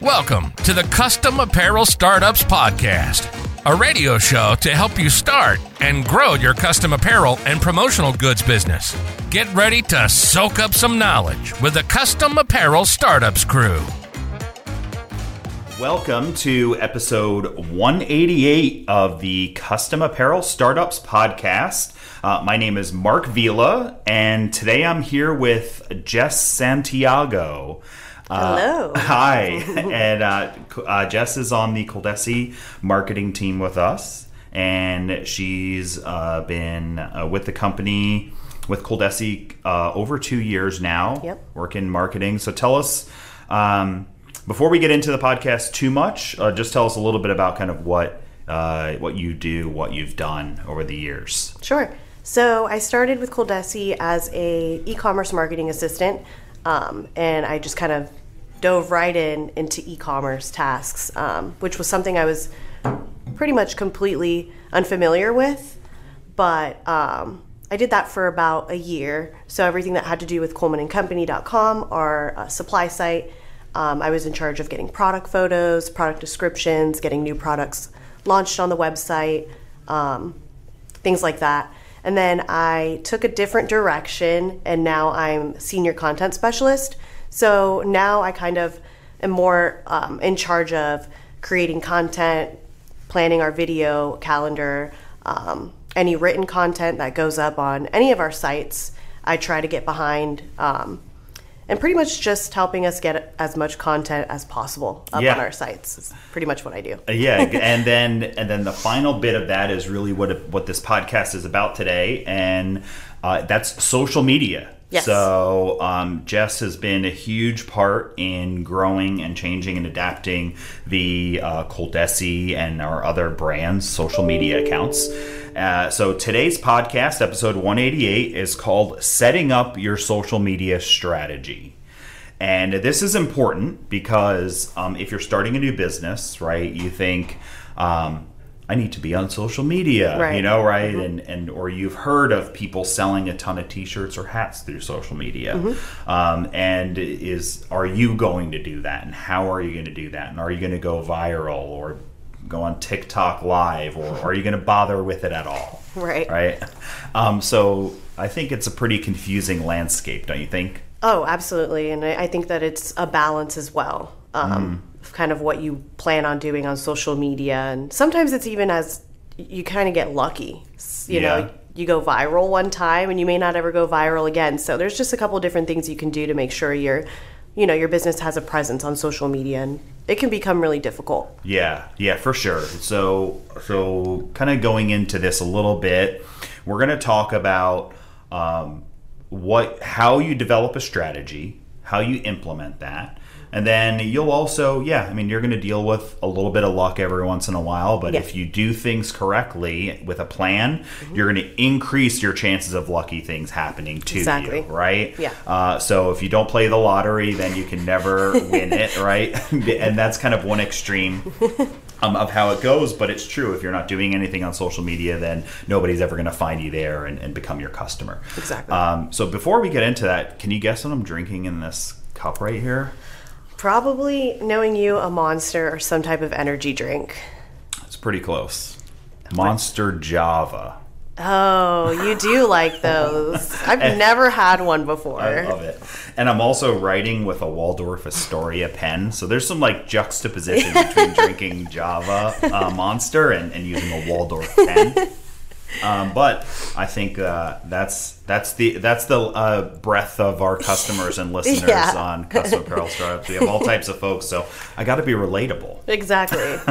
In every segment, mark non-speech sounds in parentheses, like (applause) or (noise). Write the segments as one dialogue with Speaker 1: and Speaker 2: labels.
Speaker 1: Welcome to the Custom Apparel Startups Podcast, a radio show to help you start and grow your custom apparel and promotional goods business. Get ready to soak up some knowledge with the Custom Apparel Startups crew.
Speaker 2: Welcome to episode 188 of the Custom Apparel Startups Podcast. Uh, my name is Mark Vila, and today I'm here with Jess Santiago.
Speaker 3: Hello.
Speaker 2: Uh, (laughs) hi. and uh, uh, Jess is on the Coldesi marketing team with us, and she's uh, been uh, with the company with Coldesi uh, over two years now.
Speaker 3: Yep.
Speaker 2: Working marketing. So tell us. Um, before we get into the podcast too much, just tell us a little bit about kind of what what you do, what you've done over the years.
Speaker 3: Sure. So I started with Coldesi as a e-commerce marketing assistant, um, and I just kind of dove right in into e-commerce tasks, um, which was something I was pretty much completely unfamiliar with. But um, I did that for about a year. So everything that had to do with ColmanandCompany.com, our uh, supply site, um, I was in charge of getting product photos, product descriptions, getting new products launched on the website, um, things like that. And then I took a different direction, and now I'm senior content specialist. So now I kind of am more um, in charge of creating content, planning our video calendar, um, any written content that goes up on any of our sites. I try to get behind. Um, and pretty much just helping us get as much content as possible up
Speaker 2: Yeah.
Speaker 3: on our sites is pretty much what I do.
Speaker 2: Uh, yeah, (laughs) and then and then the final bit of that is really what what this podcast is about today, and uh, that's social media.
Speaker 3: Yes.
Speaker 2: So um, Jess has been a huge part in growing and changing and adapting the uh, Coldesi and our other brands' social media accounts. Uh, so today's podcast, episode 188, is called "Setting Up Your Social Media Strategy." And this is important because um, if you're starting a new business, right, you think, um, I need to be on social media, you
Speaker 3: Right.
Speaker 2: know, right? And, and or you've heard of people selling a ton of t-shirts or hats through social media. Um, and is are you going to do that? And how are you going to do that? And are you going to go viral or go on TikTok live or are you going to bother with it at all?
Speaker 3: Right.
Speaker 2: Right? Um, so I think it's a pretty confusing landscape, don't you think?
Speaker 3: Oh, absolutely. And I I think that it's a balance as well. Um, of kind of what you plan on doing on social media. And sometimes it's even as you kind of get lucky. You
Speaker 2: Yeah.
Speaker 3: know, you go viral one time and you may not ever go viral again. So there's just a couple different things you can do to make sure your, you know, your business has a presence on social media. And it can become really difficult.
Speaker 2: Yeah, yeah, for sure. So, so kind of going into this a little bit, we're going to talk about um, what, how you develop a strategy, how you implement that, and then you'll also, yeah, I mean, you're going to deal with a little bit of luck every once in a while, but
Speaker 3: Yeah.
Speaker 2: if you do things correctly with a plan,
Speaker 3: Mm-hmm.
Speaker 2: you're going to increase your chances of lucky things happening to
Speaker 3: Exactly.
Speaker 2: you, right?
Speaker 3: Yeah.
Speaker 2: Uh, so if you don't play the lottery, then you can never (laughs) win it, right? (laughs) and that's kind of one extreme (laughs) um, of how it goes. But it's true. If you're not doing anything on social media, then nobody's ever going to find you there and, and become your customer.
Speaker 3: Exactly.
Speaker 2: Um, so before we get into that, can you guess what I'm drinking in this cup right here?
Speaker 3: Probably knowing you, a monster or some type of energy drink.
Speaker 2: It's pretty close. Monster Java.
Speaker 3: Oh, you do like (laughs) those. I've never had one before.
Speaker 2: I love it. And I'm also writing with a Waldorf Astoria pen. So there's some like juxtaposition between (laughs) drinking Java uh, Monster and, and using a Waldorf pen. (laughs) Um, but I think uh, that's that's the that's the uh, breadth of our customers and (laughs) listeners
Speaker 3: Yeah.
Speaker 2: on Custom Apparel Startups. We have all (laughs) types of folks, so I got to be relatable.
Speaker 3: Exactly. (laughs)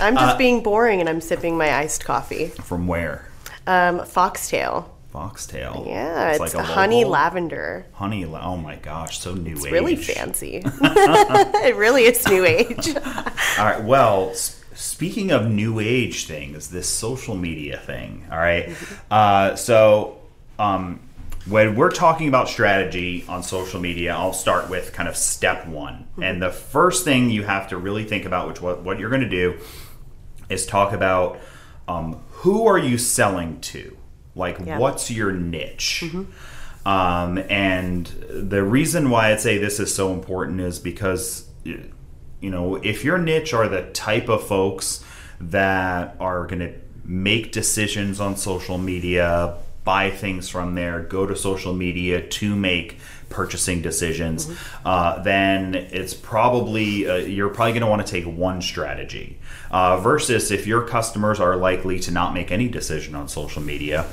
Speaker 3: I'm
Speaker 2: Uh,
Speaker 3: just being boring and I'm sipping my iced coffee.
Speaker 2: From where?
Speaker 3: Um, foxtail.
Speaker 2: Foxtail.
Speaker 3: Yeah, it's,
Speaker 2: a
Speaker 3: honey
Speaker 2: logo.
Speaker 3: lavender.
Speaker 2: Honey. la- Oh my gosh, so new
Speaker 3: It's
Speaker 2: age.
Speaker 3: really fancy. it really is new age.
Speaker 2: All right. Well, speaking of new age things, this social media thing. All right. Uh, so, um, when we're talking about strategy on social media, I'll start with kind of step one. And the first thing you have to really think about, which what, what you're going to do, is talk about um, who are you selling to? Like,
Speaker 3: Yeah.
Speaker 2: what's your niche? Um, and the reason why I'd say this is so important is because you know, if your niche are the type of folks that are going to make decisions on social media, buy things from there, go to social media to make purchasing decisions, mm-hmm. uh, then it's probably uh, you're probably going to want to take one strategy. Uh, versus if your customers are likely to not make any decision on social media,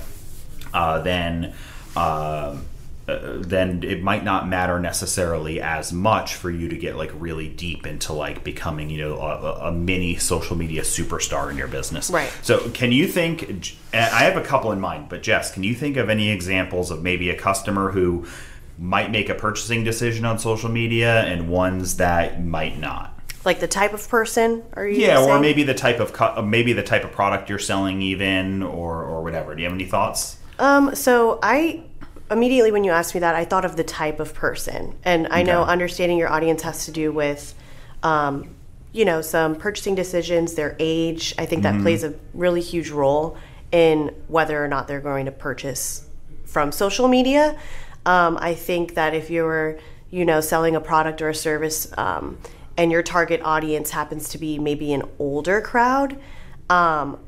Speaker 2: uh, then um, uh, then it might not matter necessarily as much for you to get like really deep into like becoming you know a, a, mini social media superstar in your business.
Speaker 3: Right.
Speaker 2: So can you think i have a couple in mind but jess can you think of any examples of maybe a customer who might make a purchasing decision on social media and ones that might not?
Speaker 3: Like the type of person are you
Speaker 2: yeah or maybe the type of maybe the type of product you're selling even or or whatever. Do you have any thoughts?
Speaker 3: Um so i immediately when you asked me that, I thought of the type of person. And I okay. know understanding your audience has to do with, um, you know, some purchasing decisions, their age. I think that mm-hmm. plays a really huge role in whether or not they're going to purchase from social media. Um, I think that if you're, you know, selling a product or a service um, and your target audience happens to be maybe an older crowd, um,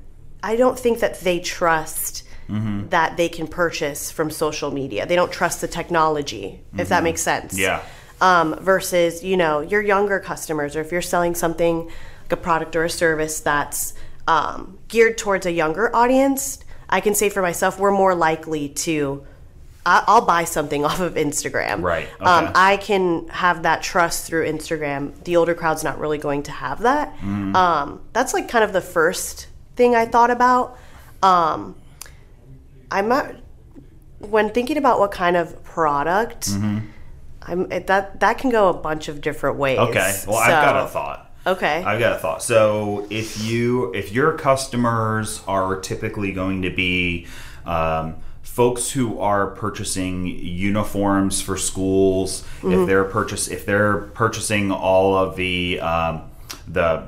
Speaker 3: I don't think that they trust mm-hmm. that they can purchase from social media. They don't trust the technology, mm-hmm. if that mm-hmm. makes sense.
Speaker 2: Yeah.
Speaker 3: Um, versus, you know, your younger customers, or if you're selling something like a product or a service that's um, geared towards a younger audience, I can say for myself, we're more likely to. I'll buy something (laughs) off of Instagram.
Speaker 2: Right.
Speaker 3: Um, okay. Um, I can have that trust through Instagram. The older crowd's not really going to have that. Mm-hmm. Um, that's like kind of the first thing I thought about. Um, I'm not when thinking about what kind of product. Mm-hmm. I'm that that can go a bunch of different ways.
Speaker 2: Okay. Well, so, I've got a thought.
Speaker 3: Okay.
Speaker 2: I've got a thought. So if you if your customers are typically going to be um, folks who are purchasing uniforms for schools, mm-hmm. if they're purchase if they're purchasing all of the um, the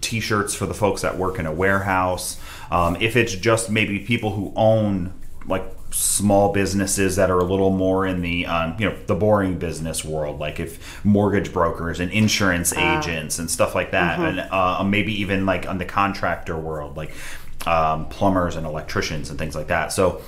Speaker 2: t-shirts for the folks that work in a warehouse, um, if it's just maybe people who own like small businesses that are a little more in the um, you know the boring business world like if mortgage brokers and insurance uh, agents and stuff like that mm-hmm. and uh, maybe even like on the contractor world like um, plumbers and electricians and things like that so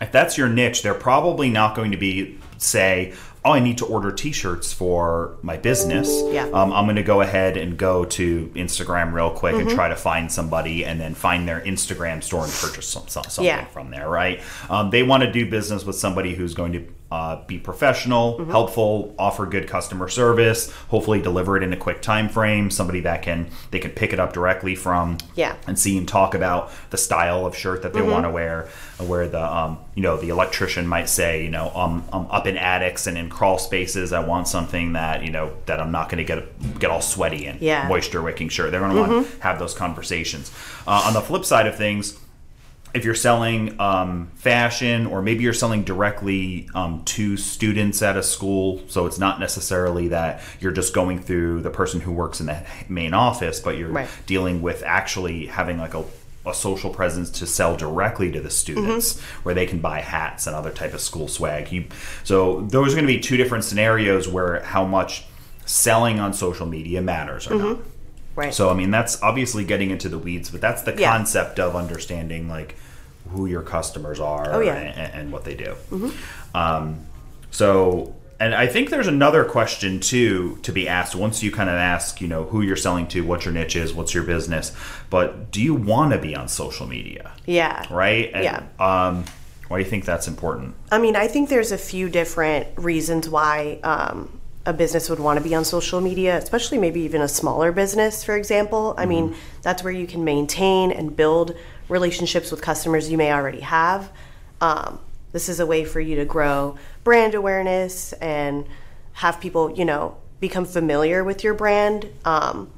Speaker 2: if that's your niche they're probably not going to be say oh, I need to order T-shirts for my business.
Speaker 3: Yeah.
Speaker 2: Um, I'm going to go ahead and go to Instagram real quick mm-hmm. and try to find somebody, and then find their Instagram store and purchase some, some, something yeah. from there. Right. Um, they want to do business with somebody who's going to uh, be professional, mm-hmm. helpful, offer good customer service, hopefully deliver it in a quick time frame. Somebody that can they can pick it up directly from
Speaker 3: yeah
Speaker 2: and see and talk about the style of shirt that they mm-hmm. want to wear. Where the um, you know the electrician might say you know um, I'm up in attics and in crawl spaces. I want something that you know that I'm not going to get get all sweaty and
Speaker 3: yeah.
Speaker 2: moisture wicking shirt. They're going to mm-hmm. want to have those conversations. Uh, on the flip side of things if you're selling um, fashion or maybe you're selling directly um, to students at a school so it's not necessarily that you're just going through the person who works in the main office but you're
Speaker 3: right.
Speaker 2: dealing with actually having like a, a social presence to sell directly to the students mm-hmm. where they can buy hats and other type of school swag you, so those are going to be two different scenarios where how much selling on social media matters or mm-hmm. not
Speaker 3: Right.
Speaker 2: So I mean that's obviously getting into the weeds, but that's the yeah. concept of understanding like who your customers are
Speaker 3: oh, yeah.
Speaker 2: and, and, what they do. Mm-hmm. Um, so and I think there's another question too to be asked once you kind of ask, you know, who you're selling to, what your niche is, what's your business, but do you want to be on social media?
Speaker 3: Yeah.
Speaker 2: Right?
Speaker 3: And, yeah.
Speaker 2: Um, why do you think that's important?
Speaker 3: I mean, I think there's a few different reasons why um, a business would want to be on social media, especially maybe even a smaller business, for example. I mm-hmm. mean, that's where you can maintain and build relationships with customers you may already have. Um, this is a way for you to grow brand awareness and have people, you know, become familiar with your brand. Um,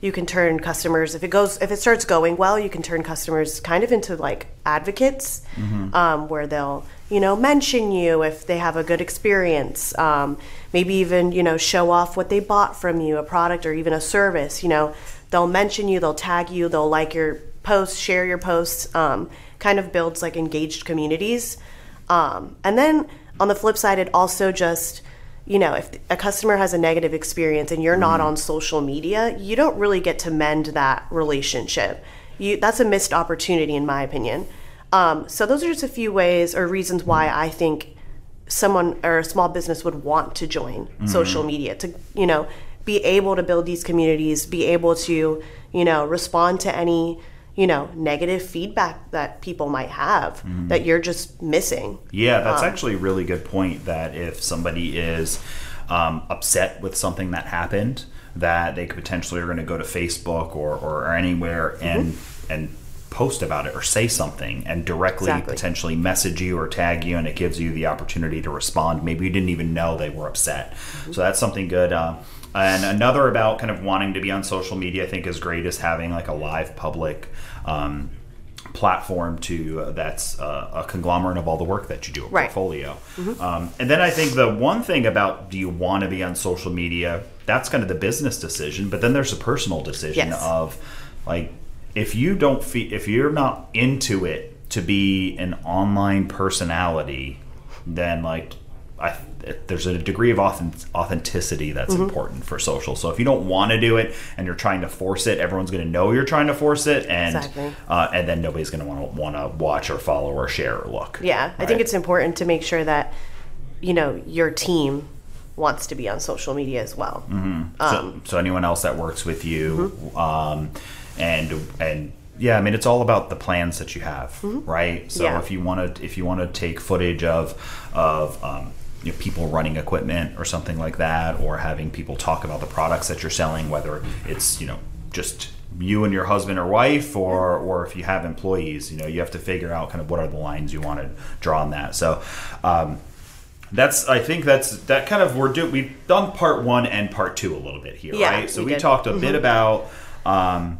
Speaker 3: you can turn customers if it goes if it starts going well you can turn customers kind of into like advocates mm-hmm. um, where they'll you know mention you if they have a good experience um, maybe even you know show off what they bought from you a product or even a service you know they'll mention you they'll tag you they'll like your posts share your posts um, kind of builds like engaged communities um, and then on the flip side it also just you know, if a customer has a negative experience and you're not on social media, you don't really get to mend that relationship. You that's a missed opportunity, in my opinion. Um, so those are just a few ways or reasons why I think someone or a small business would want to join social media to you know be able to build these communities be able to you know respond to any you know negative feedback that people might have that you're just missing.
Speaker 2: Yeah, that's actually a really good point. That if somebody is um, upset with something that happened, that they could potentially are going to go to Facebook or, or anywhere and and post about it or say something and directly
Speaker 3: Exactly.
Speaker 2: potentially message you or tag you, and it gives you the opportunity to respond. Maybe you didn't even know they were upset. So that's something good. Um, and another about kind of wanting to be on social media, I think is great is having like a live public. Um, platform to uh, that's uh, a conglomerate of all the work that you do a
Speaker 3: Right.
Speaker 2: portfolio um, and then i think the one thing about do you want to be on social media that's kind of the business decision but then there's a personal decision
Speaker 3: Yes.
Speaker 2: of like if you don't feel if you're not into it to be an online personality then like I, there's a degree of authenticity that's
Speaker 3: Mm-hmm.
Speaker 2: important for social. So if you don't want to do it and you're trying to force it, everyone's going to know you're trying to force it, and
Speaker 3: Exactly.
Speaker 2: uh, and then nobody's going to want to want to watch or follow or share or look.
Speaker 3: yeah i think it's important to make sure that you know your team wants to be on social media as well um,
Speaker 2: so, so anyone else that works with you,
Speaker 3: Mm-hmm.
Speaker 2: um, and and yeah, I mean it's all about the plans that you have, right? So
Speaker 3: Mm-hmm. Yeah.
Speaker 2: if you want to if you want to take footage of of um, you know, people running equipment or something like that, or having people talk about the products that you're selling, whether it's you know just you and your husband or wife, or or if you have employees, you know you have to figure out kind of what are the lines you want to draw on that. So. Um, that's I think that's that kind of we're do we've done part one and part two a little bit here,
Speaker 3: Yeah,
Speaker 2: right? So
Speaker 3: we
Speaker 2: we, talked a bit about um,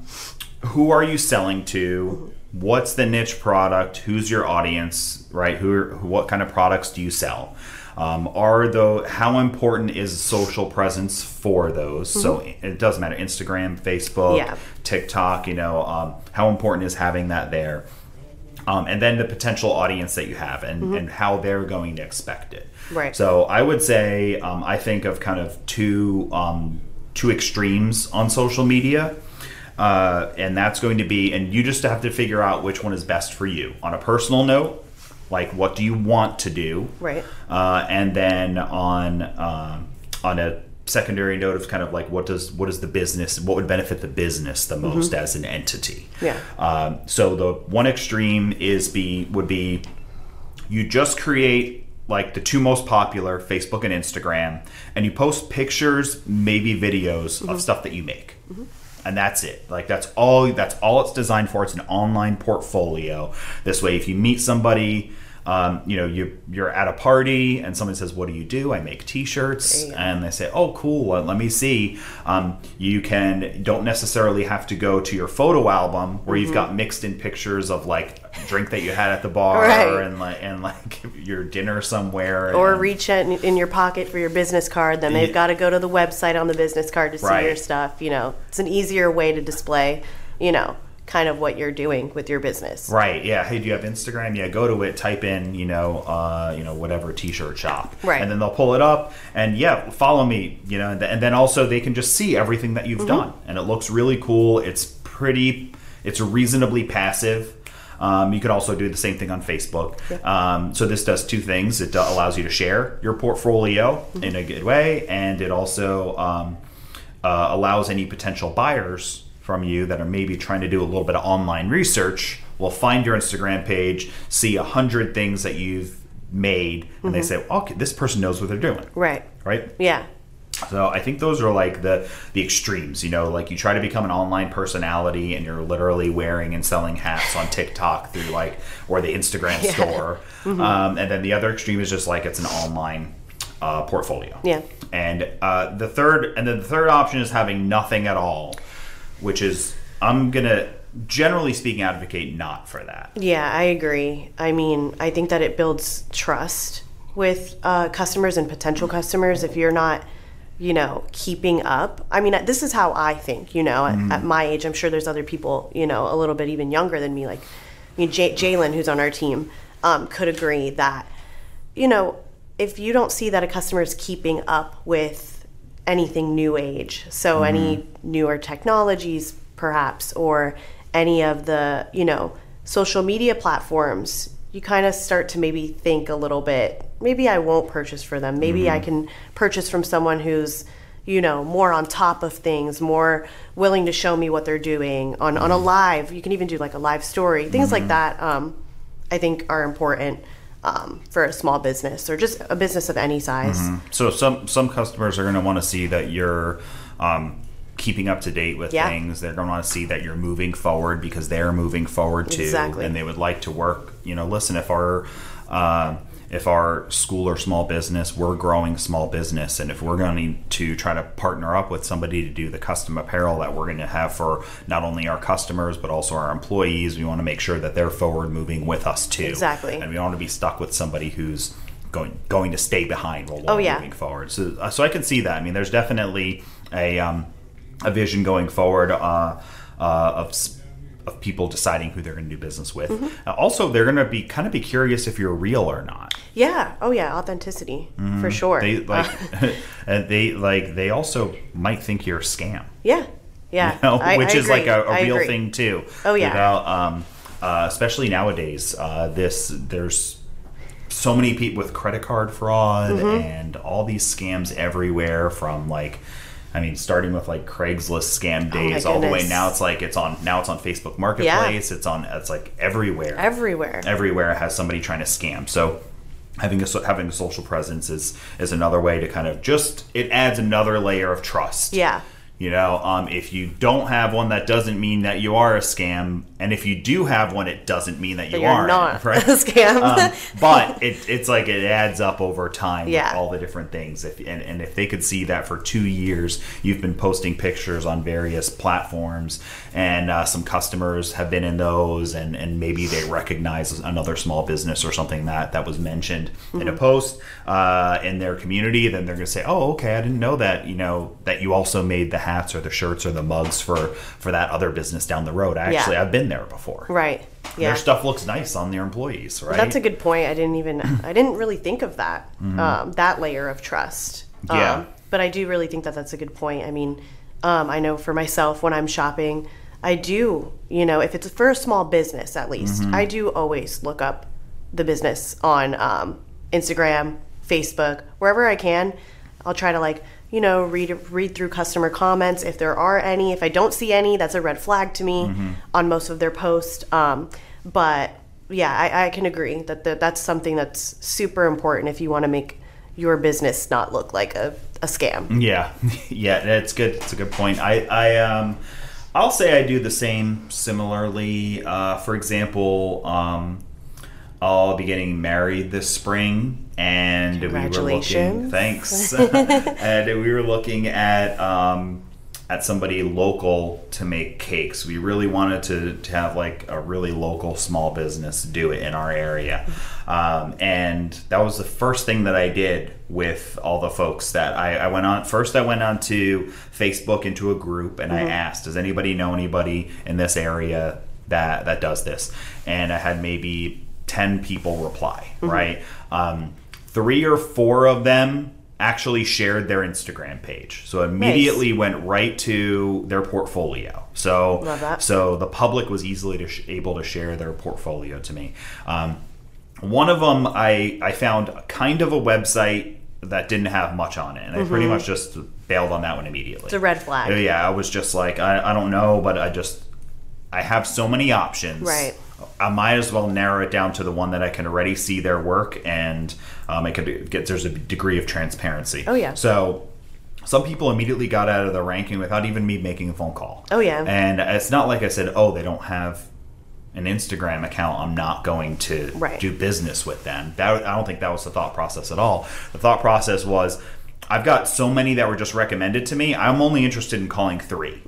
Speaker 2: who are you selling to, what's the niche product, who's your audience, right? Who, are, who what kind of products do you sell? Um, are though how important is social presence for those? So it doesn't matter Instagram, Facebook,
Speaker 3: Yeah.
Speaker 2: TikTok. You know um, how important is having that there um, and then the potential audience that you have and, and how they're going to expect it.
Speaker 3: Right.
Speaker 2: So I would say um, I think of kind of two um, two extremes on social media. Uh, and that's going to be, and you just have to figure out which one is best for you. On a personal note, like what do you want to do,
Speaker 3: Right.
Speaker 2: Uh, and then on um, on a secondary note of kind of like what does what is the business, what would benefit the business the most as an entity.
Speaker 3: Yeah.
Speaker 2: Um, so the one extreme is be would be you just create like the two most popular Facebook and Instagram, and you post pictures, maybe videos of stuff that you make. And that's it. Like that's all. That's all it's designed for. It's an online portfolio. This way, if you meet somebody, um, you know, you you're at a party and somebody says, "What do you do?" I make T-shirts, and they say, "Oh, cool. Let, let me see." Um, you can don't necessarily have to go to your photo album where you've got mixed in pictures of like drink that you had at the bar
Speaker 3: Mm-hmm. (laughs) Right.
Speaker 2: and like and like (laughs) your dinner somewhere,
Speaker 3: or
Speaker 2: and-
Speaker 3: reach in, in your pocket for your business card then they've
Speaker 2: Yeah.
Speaker 3: got to go to the website on the business card to see
Speaker 2: Right.
Speaker 3: your stuff you know it's an easier way to display you know kind of what you're doing with your business
Speaker 2: Right. Yeah. Hey, do you have Instagram? Yeah. Go to it. Type in, you know, uh, you know, whatever T-shirt shop.
Speaker 3: Right.
Speaker 2: And then they'll pull it up, and yeah, follow me. You know, and, th- and then also they can just see everything that you've done, and it looks really cool. It's pretty. It's reasonably passive. Um, you could also do the same thing on Facebook. Um, so this does two things. It do- allows you to share your portfolio in a good way, and it also um, uh, allows any potential buyers from you that are maybe trying to do a little bit of online research will find your Instagram page, see a hundred things that you've made, and they say, "Okay, this person knows what they're doing."
Speaker 3: right
Speaker 2: Right?
Speaker 3: yeah
Speaker 2: So I think those are like the the extremes. You know, like you try to become an online personality, and you're literally wearing and selling hats on TikTok through like or the Instagram
Speaker 3: Yeah.
Speaker 2: store. (laughs) Um, and then the other extreme is just like it's an online uh, portfolio.
Speaker 3: Yeah.
Speaker 2: And uh, the third, and then the third option is having nothing at all, which is I'm gonna generally speaking advocate not for that.
Speaker 3: Yeah, I agree. I mean, I think that it builds trust with uh, customers and potential customers if you're not, you know, keeping up. I mean, this is how I think, you know, at, at my age. I'm sure there's other people, you know, a little bit even younger than me. Like, I mean, J- Jalen, who's on our team, um, could agree that, you know, if you don't see that a customer is keeping up with anything new age, so any newer technologies, perhaps, or any of the, you know, social media platforms, you kind of start to maybe think a little bit, maybe I won't purchase for them. Maybe I can purchase from someone who's, you know, more on top of things, more willing to show me what they're doing on, on a live. You can even do like a live story, things like that. Um, I think are important um, for a small business or just a business of any size.
Speaker 2: So some some customers are going to want to see that you're um, keeping up to date with
Speaker 3: Yeah.
Speaker 2: things. They're going to want to see that you're moving forward because they're moving forward too,
Speaker 3: Exactly.
Speaker 2: and they would like to work. You know, listen, if our uh, if our school or small business, we're growing small business, and if we're going to try to partner up with somebody to do the custom apparel that we're going to have for not only our customers but also our employees, we want to make sure that they're forward moving with us too.
Speaker 3: Exactly.
Speaker 2: and we don't want to be stuck with somebody who's going going to stay behind while
Speaker 3: Oh,
Speaker 2: we're
Speaker 3: yeah.
Speaker 2: moving forward. So, uh, so I can see that. I mean, there's definitely a um, a vision going forward uh, uh, of of people deciding who they're going to do business with.
Speaker 3: Mm-hmm.
Speaker 2: Uh, also, they're going to be kind of be curious if you're real or not.
Speaker 3: Yeah. Oh, yeah. Authenticity for sure.
Speaker 2: They like (laughs)
Speaker 3: Uh,
Speaker 2: they like they also might think you're a scam.
Speaker 3: yeah. Yeah.
Speaker 2: you know,
Speaker 3: I-
Speaker 2: which
Speaker 3: I
Speaker 2: is like a, a, real
Speaker 3: agree.
Speaker 2: thing too.
Speaker 3: Oh, yeah.
Speaker 2: Without, um, uh, especially nowadays, uh, this there's so many people with credit card fraud
Speaker 3: Mm-hmm.
Speaker 2: and all these scams everywhere. From like, I mean, starting with like Craigslist scam
Speaker 3: Oh,
Speaker 2: days, all the way now it's like it's on now it's on Facebook Marketplace. It's on it's like everywhere.
Speaker 3: Everywhere.
Speaker 2: everywhere has somebody trying to scam. So having a having a social presence is is another way to kind of just it adds another layer of trust.
Speaker 3: Yeah.
Speaker 2: You know, um, if you don't have one, that doesn't mean that you are a scam, and if you do have one, it doesn't mean that you
Speaker 3: you're
Speaker 2: aren't. right? (laughs)
Speaker 3: a scam.
Speaker 2: um, (laughs) but it, it's like it adds up over time
Speaker 3: Yeah.
Speaker 2: all the different things. If and, and if they could see that for two years, you've been posting pictures on various platforms, and uh, some customers have been in those, and, and maybe they recognize another small business or something that that was mentioned in
Speaker 3: Mm-hmm.
Speaker 2: a post uh, in their community, then they're going to say, "Oh, okay, I didn't know that. You know that you also made the hats or the shirts or the mugs for for that other business down the road. Actually, I've been there before.
Speaker 3: right. Yeah.
Speaker 2: Their stuff looks nice on their employees, right?
Speaker 3: That's a good point. I didn't even I didn't really think of that um, that layer of trust.
Speaker 2: Mm-hmm. Yeah.
Speaker 3: Um, but I do really think that that's a good point. I mean, um, I know for myself when I'm shopping, I do you know if it's for a small business at least,
Speaker 2: Mm-hmm.
Speaker 3: I do always look up the business on um, Instagram, Facebook, wherever I can. I'll try to like you know read read through customer comments if there are any. If I don't see any, that's a red flag to me
Speaker 2: Mm-hmm.
Speaker 3: on most of their posts. Um, but yeah, I, I can agree that the, that's something that's super important if you want to make your business not look like a, a scam.
Speaker 2: Yeah, (laughs) yeah, that's good. It's a good point. I, I, um, I'll say I do the same similarly. Uh, for example, um, I'll be getting married this spring, and we were looking.
Speaker 3: Congratulations.
Speaker 2: Thanks. (laughs) and we were looking at um, at somebody local to make cakes. We really wanted to, to have like a really local small business do it in our area. Um, and that was the first thing that I did with all the folks that I, I went on. First, I went on to Facebook into a group and I asked, Does anybody know anybody in this area that, that does this? And I had maybe 10 people reply, right? Um, three or four of them actually shared their Instagram page. So immediately went right to their portfolio. So so the public was easily to sh- able to share their portfolio to me. Um, one of them I I found kind of a website that didn't have much on it, and I pretty much just bailed on that one immediately.
Speaker 3: It's a red flag.
Speaker 2: Yeah, I was just like I, I don't know, but I just I have so many options.
Speaker 3: Right.
Speaker 2: I might as well narrow it down to the one that I can already see their work and um, I could get there's a degree of transparency.
Speaker 3: Oh, yeah.
Speaker 2: So some people immediately got out of the ranking without even me making a phone call.
Speaker 3: Oh, yeah.
Speaker 2: And it's not like I said, oh, they don't have an Instagram account. I'm not going to
Speaker 3: Right.
Speaker 2: do business with them. That I don't think that was the thought process at all. The thought process was, I've got so many that were just recommended to me. I'm only interested in calling 3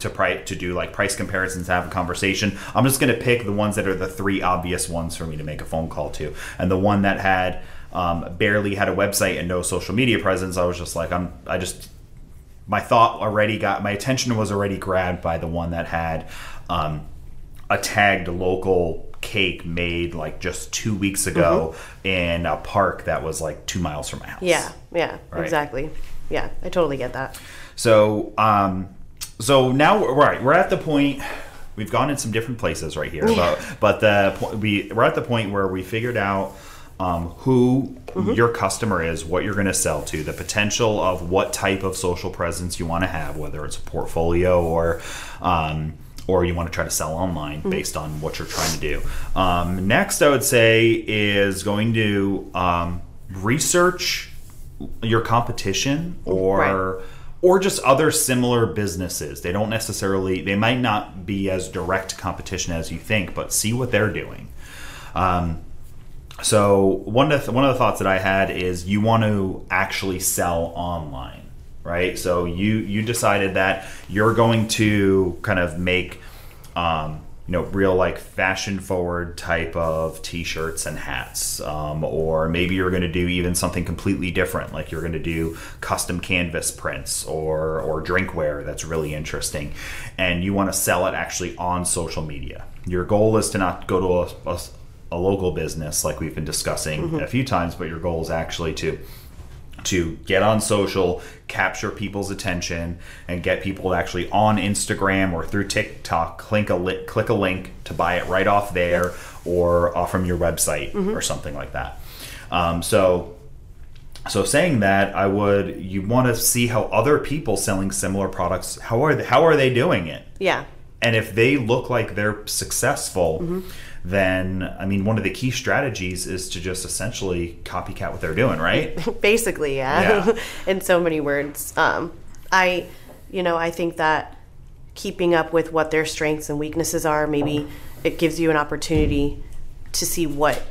Speaker 2: to price to do like price comparisons, have a conversation. I'm just going to pick the ones that are the three obvious ones for me to make a phone call to, and the one that had um, barely had a website and no social media presence. I was just like, I'm. I just my thought already got my attention was already grabbed by the one that had um, a tagged local cake made like just two weeks ago in a park that was like two miles from my house.
Speaker 3: Mm-hmm. Yeah, yeah,
Speaker 2: Right.
Speaker 3: exactly. Yeah, I totally get that.
Speaker 2: So, um, so now we're right. We're at the point. We've gone in some different places right here, but (laughs) but the we we're at the point where we figured out um, who your customer is, what you're going to sell to, the potential of what type of social presence you want to have, whether it's a portfolio or. Um, or you want to try to sell online based on what you're trying to do. Um, next, I would say is going to um, research your competition or
Speaker 3: Right.
Speaker 2: Or just other similar businesses. They don't necessarily they might not be as direct competition as you think, but see what they're doing. Um, so one of the, one of the thoughts that I had is you want to actually sell online, right? So you you decided that you're going to kind of make um, you know real like fashion forward type of t-shirts and hats um, or maybe you're going to do even something completely different like you're going to do custom canvas prints or or drinkware that's really interesting and you want to sell it actually on social media. Your goal is to not go to a, a, a local business like we've been discussing a few times but your goal is actually to to get on social, capture people's attention, and get people actually on Instagram or through TikTok click a li- click a link to buy it right off there or off from your website or something like that. Um, so. So saying that, I would you want to see how other people selling similar products how are they, how are they doing it?
Speaker 3: Yeah,
Speaker 2: And if they look like they're successful, then I mean, one of the key strategies is to just essentially copycat what they're doing, right? (laughs)
Speaker 3: basically, yeah.
Speaker 2: Yeah. (laughs)
Speaker 3: In so many words, um, I, you know, I think that keeping up with what their strengths and weaknesses are, maybe it gives you an opportunity to see what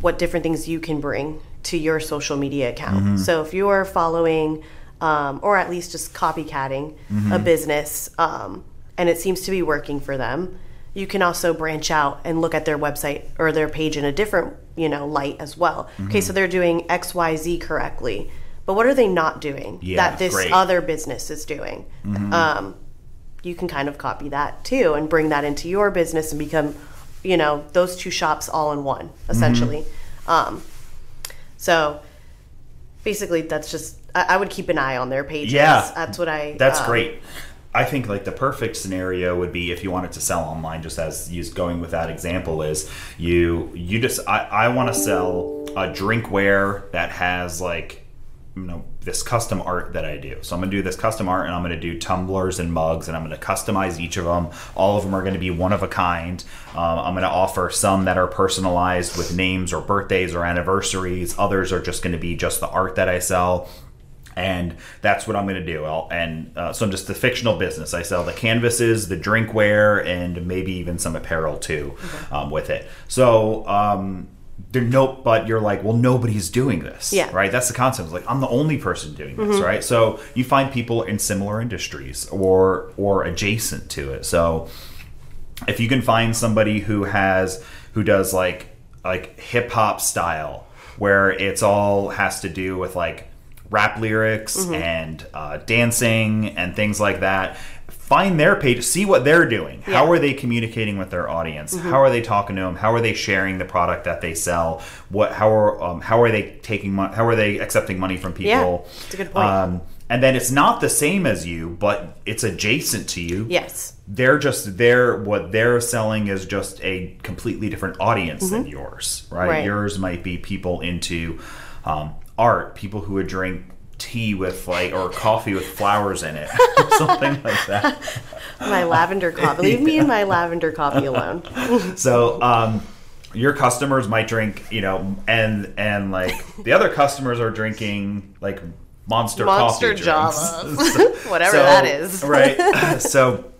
Speaker 3: what different things you can bring to your social media account. So if you are following, um, or at least just copycatting a business, um, and it seems to be working for them, you can also branch out and look at their website or their page in a different, you know, light as well. Okay, so they're doing X, Y, Z correctly, but what are they not doing
Speaker 2: Yeah,
Speaker 3: that this
Speaker 2: great.
Speaker 3: other business is doing? Um, you can kind of copy that too and bring that into your business and become, you know, those two shops all in one, essentially. Um, so basically, that's just, I, I would keep an eye on their pages.
Speaker 2: Yeah.
Speaker 3: That's what I.
Speaker 2: That's
Speaker 3: um,
Speaker 2: great. I think like the perfect scenario would be if you wanted to sell online, just as you going with that example is you you just I, I want to sell a drinkware that has like you know this custom art that I do. So I'm gonna do this custom art and I'm gonna do tumblers and mugs and I'm gonna customize each of them. All of them are gonna be one of a kind. Um, I'm gonna offer some that are personalized with names or birthdays or anniversaries. Others are just gonna be just the art that I sell and that's what I'm going to do. I'll, and uh, so I'm just the fictional business. I sell the canvases, the drinkware, and maybe even some apparel too um, with it. So um, there no, but you're like, well, nobody's doing this,
Speaker 3: Yeah.
Speaker 2: right? That's the concept. It's like I'm the only person doing this, right? So you find people in similar industries or or adjacent to it. So if you can find somebody who has who does like like hip hop style where it's all has to do with like rap lyrics
Speaker 3: Mm-hmm.
Speaker 2: and uh, dancing and things like that find their page see what they're doing how
Speaker 3: Yeah. Mm-hmm.
Speaker 2: are they communicating with their audience how are they talking to them how are they sharing the product that they sell what how are um, how are they taking money how are they accepting money from people
Speaker 3: Yeah, that's a good point.
Speaker 2: um, and then it's not the same as you but it's adjacent to you
Speaker 3: Yes.
Speaker 2: they're just they're what they're selling is just a completely different audience than yours right?
Speaker 3: Mm-hmm. Right.
Speaker 2: yours might be people into um, art people who would drink tea with like or coffee with flowers in it (laughs) something like that
Speaker 3: My lavender coffee. Leave me and my lavender coffee alone. (laughs)
Speaker 2: so um your customers might drink you know and and like the other customers are drinking like monster,
Speaker 3: Monster
Speaker 2: coffee drinks.
Speaker 3: Java. (laughs) Whatever
Speaker 2: So-
Speaker 3: that is.
Speaker 2: right so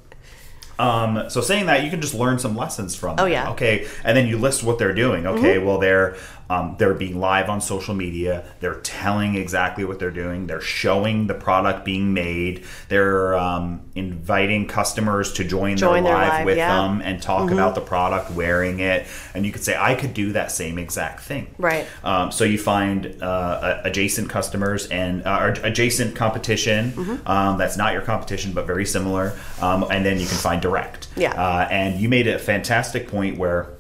Speaker 2: um, so saying that you can just learn some lessons from
Speaker 3: Oh,
Speaker 2: them.
Speaker 3: yeah.
Speaker 2: okay and then you list what they're doing okay well they're Um, they're being live on social media. They're telling exactly what they're doing. They're showing the product being made. They're um, inviting customers to join,
Speaker 3: Join
Speaker 2: their
Speaker 3: their
Speaker 2: live,
Speaker 3: live,
Speaker 2: with
Speaker 3: yeah. Mm-hmm.
Speaker 2: them and talk about the product, wearing it. And you could say, I could do that same exact thing.
Speaker 3: Right.
Speaker 2: Um, so you find uh, adjacent customers and uh, adjacent competition
Speaker 3: Mm-hmm.
Speaker 2: um, that's not your competition but very similar, um, and then you can find direct.
Speaker 3: Yeah.
Speaker 2: Uh, and you made a fantastic point where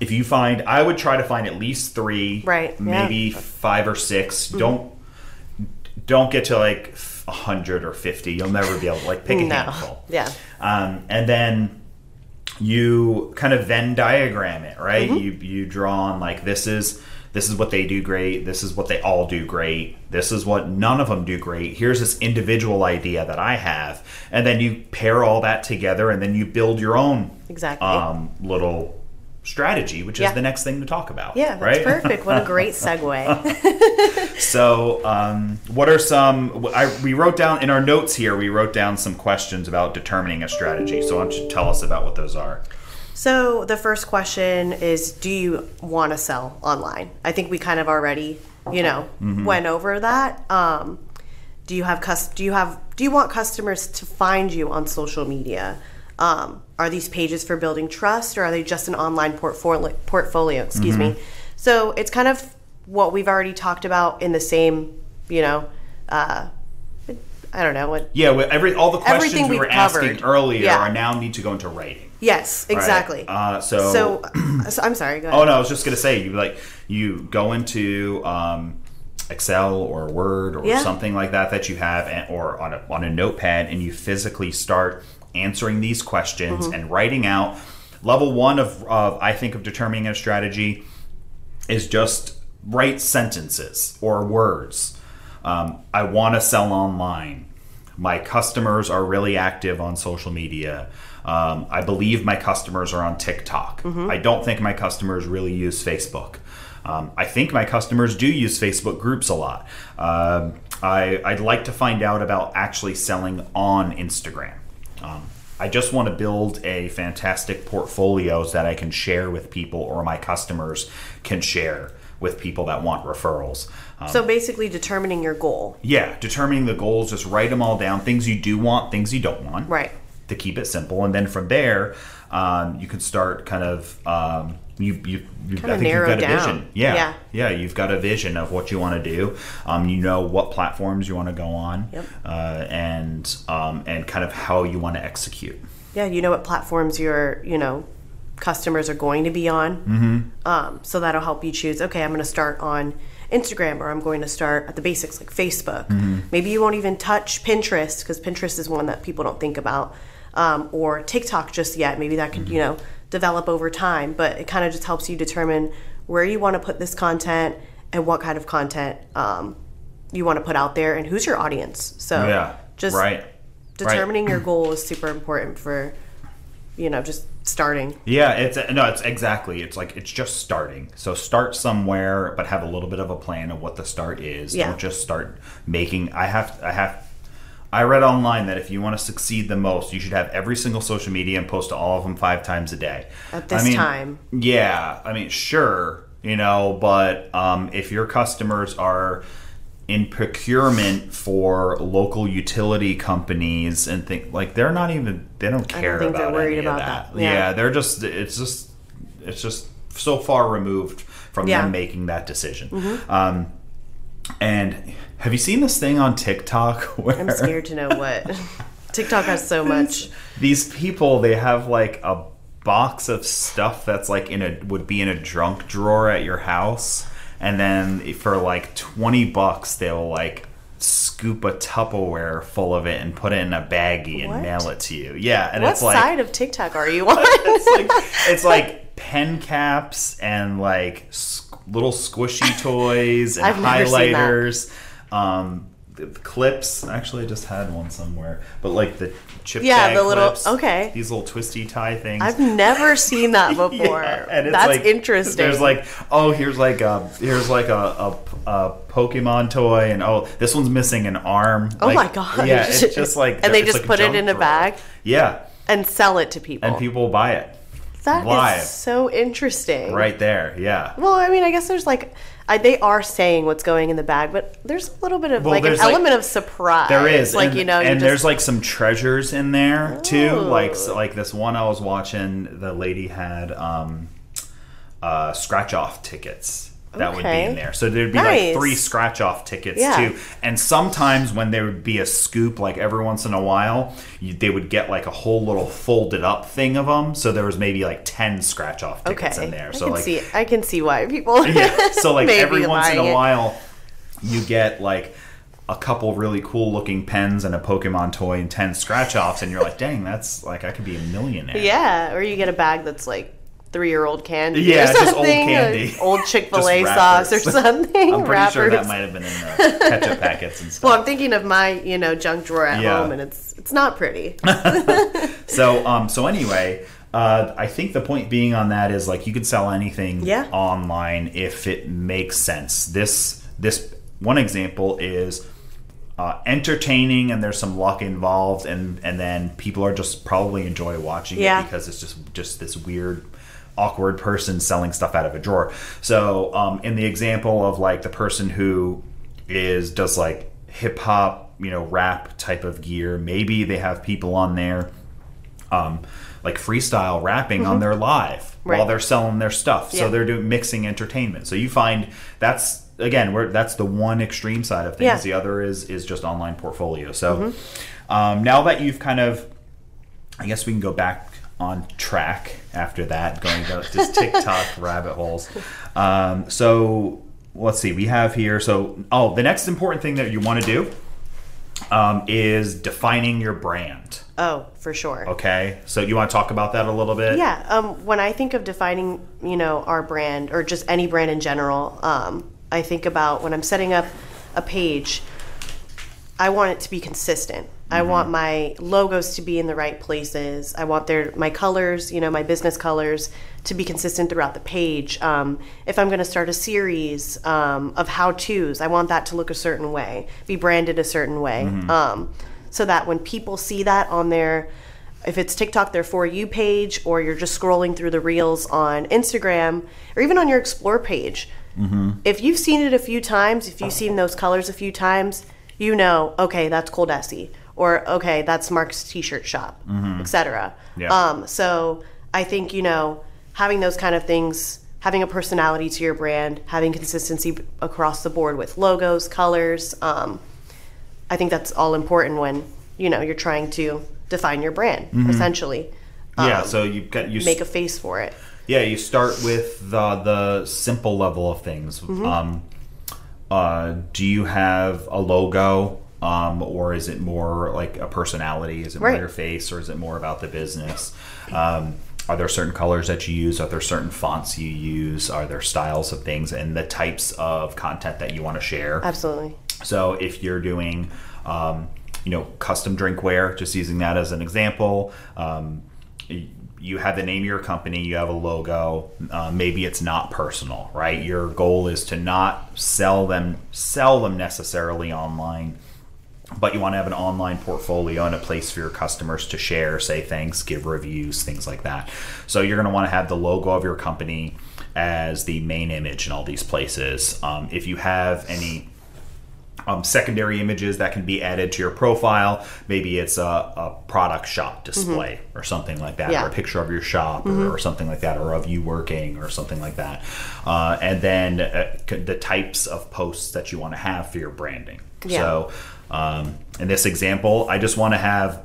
Speaker 2: if you find, I would try to find at least three,
Speaker 3: Right, yeah. Mm-hmm.
Speaker 2: maybe five or 6 do Don't don't get to like a hundred or fifty. You'll never be able to like pick a (laughs)
Speaker 3: No.
Speaker 2: handful.
Speaker 3: Yeah.
Speaker 2: Um, and then you kind of Venn diagram it, right?
Speaker 3: Mm-hmm.
Speaker 2: You you draw on like this is this is what they do great. This is what they all do great. This is what none of them do great. Here's this individual idea that I have, and then you pair all that together, and then you build your own
Speaker 3: Exactly.
Speaker 2: um, little strategy, which
Speaker 3: Yeah.
Speaker 2: is the next thing to talk about.
Speaker 3: Yeah, that's
Speaker 2: right? (laughs)
Speaker 3: perfect. What a great segue. (laughs)
Speaker 2: So, um, what are some? I, we wrote down in our notes here. We wrote down some questions about determining a strategy. So, why don't you tell us about what those are?
Speaker 3: so the first question is, do you want to sell online? I think we kind of already, you know,
Speaker 2: Mm-hmm.
Speaker 3: went over that. Um, do you have cus- Do you have? Do you want customers to find you on social media? Um, are these pages for building trust, or are they just an online portfolio? Portfolio, excuse
Speaker 2: Mm-hmm.
Speaker 3: me. So it's kind of what we've already talked about in the same, you know, uh, I don't know what.
Speaker 2: Yeah, well, every all the questions we were asking earlier
Speaker 3: Yeah.
Speaker 2: are now need to go into writing.
Speaker 3: Yes,
Speaker 2: right?
Speaker 3: exactly.
Speaker 2: Uh, so,
Speaker 3: so, so I'm sorry. Go ahead.
Speaker 2: oh no, I was just gonna say you like you go into um, Excel or Word or
Speaker 3: Yeah.
Speaker 2: something like that that you have, and, or on a on a notepad, and you physically start answering these questions
Speaker 3: Mm-hmm.
Speaker 2: and writing out. Level one of, of I think of determining a strategy is just write sentences or words. Um, I want to sell online. My customers are really active on social media. Um, I believe my customers are on TikTok. I don't think my customers really use Facebook. Um, I think my customers do use Facebook groups a lot. Um, I, I'd like to find out about actually selling on Instagram. Um, I just want to build a fantastic portfolios that I can share with people or my customers can share with people that want referrals. Um,
Speaker 3: So basically, determining your goal.
Speaker 2: yeah, determining the goals, just write them all down. Things you do want, things you don't want.
Speaker 3: Right.
Speaker 2: To keep it simple, and then from there, um, you can start kind of um, you you, you I think you've got a vision. Yeah,
Speaker 3: Yeah.
Speaker 2: yeah, you've got a vision of what you want to do. Um, you know what platforms you want to go on,
Speaker 3: Yep.
Speaker 2: uh, and um, and kind of how you want to execute.
Speaker 3: Yeah, you know what platforms your you know customers are going to be on. Mm-hmm. Um, so that'll help you choose. Okay, I'm going to start on Instagram, or I'm going to start at the basics like Facebook. Maybe you won't even touch Pinterest because Pinterest is one that people don't think about, um, or TikTok just yet. Maybe that could you know develop over time, but it kind of just helps you determine where you want to put this content and what kind of content um, you want to put out there and who's your audience. So
Speaker 2: yeah,
Speaker 3: just
Speaker 2: right.
Speaker 3: determining your goal is super important for you know just starting
Speaker 2: Yeah, it's no, it's exactly. It's like it's just starting. So start somewhere, but have a little bit of a plan of what the start is.
Speaker 3: Yeah.
Speaker 2: Don't just start making. I have. I have. I read online that if you want to succeed the most, you should have every single social media and post to all of them five times a day.
Speaker 3: At this
Speaker 2: I mean,
Speaker 3: time.
Speaker 2: Yeah, I mean, sure, you know, but um, if your customers are in procurement for local utility companies and think like they're not even they don't care
Speaker 3: think they're
Speaker 2: about
Speaker 3: worried
Speaker 2: any of
Speaker 3: about
Speaker 2: that.
Speaker 3: that. Yeah.
Speaker 2: Yeah. they're just it's just it's just so far removed from
Speaker 3: Yeah. Mm-hmm.
Speaker 2: them making that decision. Um, and have you seen this thing on TikTok (laughs) where
Speaker 3: i'm scared to know what. (laughs) Tiktok has so much.
Speaker 2: these people they have like a box of stuff that's like in a would be in a drunk drawer at your house. And then for like 20 bucks they'll like scoop a tupperware full of it and put it in a baggie and
Speaker 3: What?
Speaker 2: mail it to you. Yeah and
Speaker 3: what
Speaker 2: it's like
Speaker 3: side of tiktok are you (laughs) on?
Speaker 2: It's like it's like pen caps and like little squishy (laughs) toys and
Speaker 3: I've never seen that.
Speaker 2: highlighters. Um clips actually i just had one somewhere but like the chip
Speaker 3: Yeah, the little- okay.
Speaker 2: these little twisty tie things.
Speaker 3: I've never (laughs) seen that before.
Speaker 2: Yeah, and it's
Speaker 3: that's
Speaker 2: like-
Speaker 3: interesting.
Speaker 2: There's like, oh, here's like a here's like a, a, a Pokemon toy, and oh, this one's missing an arm.
Speaker 3: oh
Speaker 2: Like,
Speaker 3: my god
Speaker 2: Yeah, (laughs) it's just like
Speaker 3: and they just
Speaker 2: like
Speaker 3: put it in a bag?
Speaker 2: Yeah,
Speaker 3: and sell it to people.
Speaker 2: and people buy it.
Speaker 3: That is
Speaker 2: live
Speaker 3: so interesting.
Speaker 2: right there. Yeah.
Speaker 3: Well, I mean, I guess there's like, I, they are saying what's going in the bag, but there's a little bit of
Speaker 2: Well,
Speaker 3: like an
Speaker 2: there's, like-
Speaker 3: element of surprise.
Speaker 2: There is,
Speaker 3: like
Speaker 2: and,
Speaker 3: you know, you
Speaker 2: and
Speaker 3: just,
Speaker 2: there's like some treasures in there too.
Speaker 3: Oh.
Speaker 2: Like so- like this one I was watching, the lady had um, uh, scratch off tickets that would be in there. So there'd be
Speaker 3: Nice.
Speaker 2: like three scratch off tickets
Speaker 3: Yeah.
Speaker 2: too. And sometimes when there would be a scoop, like every once in a while, you, they would get like a whole little folded up thing of them. So there was maybe like ten scratch off
Speaker 3: okay.
Speaker 2: tickets in there. So
Speaker 3: can
Speaker 2: like
Speaker 3: see, I can see why people. (laughs)
Speaker 2: yeah. So like (laughs) every once in a while, you get like a couple really cool looking pens and a Pokemon toy and ten scratch offs, and you're like, dang, that's like I could be a millionaire.
Speaker 3: Yeah, or you get a bag that's like three year old candy.
Speaker 2: Yeah,
Speaker 3: or
Speaker 2: just old
Speaker 3: something,
Speaker 2: candy.
Speaker 3: old Chick Fil A sauce or something. (laughs)
Speaker 2: I'm pretty sure that might have been in the ketchup packets and stuff. (laughs)
Speaker 3: Well, I'm thinking of my, you know, junk drawer at
Speaker 2: Yeah.
Speaker 3: home, and it's it's not pretty. (laughs)
Speaker 2: So, um, so anyway, uh, I think the point being on that is like you could sell anything
Speaker 3: Yeah.
Speaker 2: online if it makes sense. This this one example is uh, entertaining and there's some luck involved, and and then people are just probably enjoy watching
Speaker 3: Yeah.
Speaker 2: it because it's just just this weird. Awkward person selling stuff out of a drawer. So, um, in the example of like the person who is does like hip hop, you know, rap type of gear, maybe they have people on there um, like freestyle rapping on their live
Speaker 3: Mm-hmm. Right.
Speaker 2: while they're selling their stuff. So they're doing mixing entertainment. So you find that's again where that's the one extreme side of things.
Speaker 3: Yeah. Mm-hmm.
Speaker 2: The other is is just online portfolio. So um, now that you've kind of, I guess we can go back on track after that, going down just TikTok (laughs) rabbit holes. Um, so let's see, we have here. So oh, the next important thing that you want to do um, is defining your brand.
Speaker 3: Oh, for sure.
Speaker 2: Okay, so you want to talk about that a little bit?
Speaker 3: Yeah. Um, when I think of defining, you know, our brand or just any brand in general, um, I think about when I'm setting up a page. I want it to be consistent. I
Speaker 2: Mm-hmm.
Speaker 3: want my logos to be in the right places. I want their my colors, you know, my business colors to be consistent throughout the page. Um, if I'm going to start a series um, of how tos, I want that to look a certain way, be branded a certain way,
Speaker 2: Mm-hmm.
Speaker 3: um, so that when people see that on their if it's TikTok, their For You page, or you're just scrolling through the reels on Instagram, or even on your Explore page, if you've seen it a few times, if you've seen those colors a few times, you know, okay, that's Coldesi, or okay, that's Mark's T-shirt shop, etc.
Speaker 2: Yeah.
Speaker 3: Um, so I think you know having those kind of things, having a personality to your brand, having consistency across the board with logos, colors. Um, I think that's all important when you know you're trying to define your brand, essentially.
Speaker 2: Yeah,
Speaker 3: Um,
Speaker 2: so you got you
Speaker 3: make a face for it.
Speaker 2: yeah you start with the the simple level of things.
Speaker 3: Mm-hmm.
Speaker 2: Um, uh, do you have a logo, um, or is it more like a personality? Is it more your face, or is it more about the business? Um, are there certain colors that you use? Are there certain fonts you use? Are there styles of things and the types of content that you want to share?
Speaker 3: Absolutely.
Speaker 2: So if you're doing, um, you know, custom drinkware, just using that as an example, um, you have the name of your company, you have a logo. Uh, maybe it's not personal, right? Your goal is to not sell them, sell them necessarily online. But you want to have an online portfolio and a place for your customers to share, say thanks, give reviews, things like that. So you're going to want to have the logo of your company as the main image in all these places. Um, if you have any um, secondary images that can be added to your profile. Maybe it's a, a product shop display or something like that,
Speaker 3: Yeah.
Speaker 2: or a picture of your shop or, or something like that, or of you working or something like that. Uh, and then uh, the types of posts that you want to have for your branding.
Speaker 3: Yeah.
Speaker 2: So um, in this example, I just want to have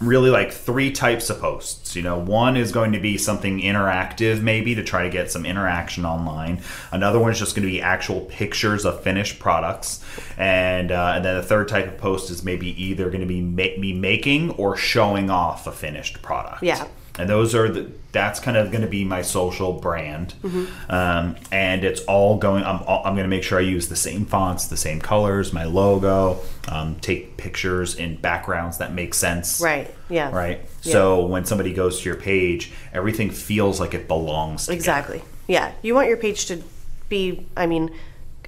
Speaker 2: really like three types of posts. You know, one is going to be something interactive, maybe to try to get some interaction online. Another one is just going to be actual pictures of finished products, and uh, and then the third type of post is maybe either going to be ma- me making or showing off a finished product.
Speaker 3: Yeah.
Speaker 2: And those are the that's kind of going to be my social brand,
Speaker 3: Mm-hmm.
Speaker 2: um, and it's all going. I'm I'm going to make sure I use the same fonts, the same colors, my logo. Um, take pictures in backgrounds that make sense.
Speaker 3: Right. Yeah.
Speaker 2: Right.
Speaker 3: Yeah.
Speaker 2: So when somebody goes to your page, everything feels like it belongs. Together.
Speaker 3: Exactly. Yeah. You want your page to be, I mean,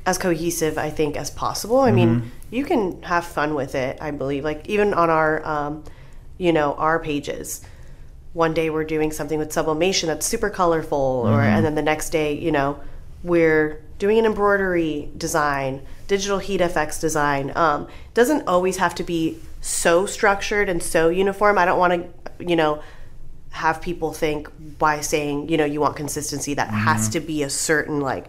Speaker 3: as cohesive, I think, as possible. I mean, you can have fun with it, I believe. Like, even on our, um, you know, our pages, one day we're doing something with sublimation that's super colorful, or mm-hmm. and then the next day, you know, we're doing an embroidery design, Digital Heat FX design. Um, doesn't always have to be so structured and so uniform. I don't want to, you know, have people think by saying, you know, you want consistency that has mm-hmm. to be a certain like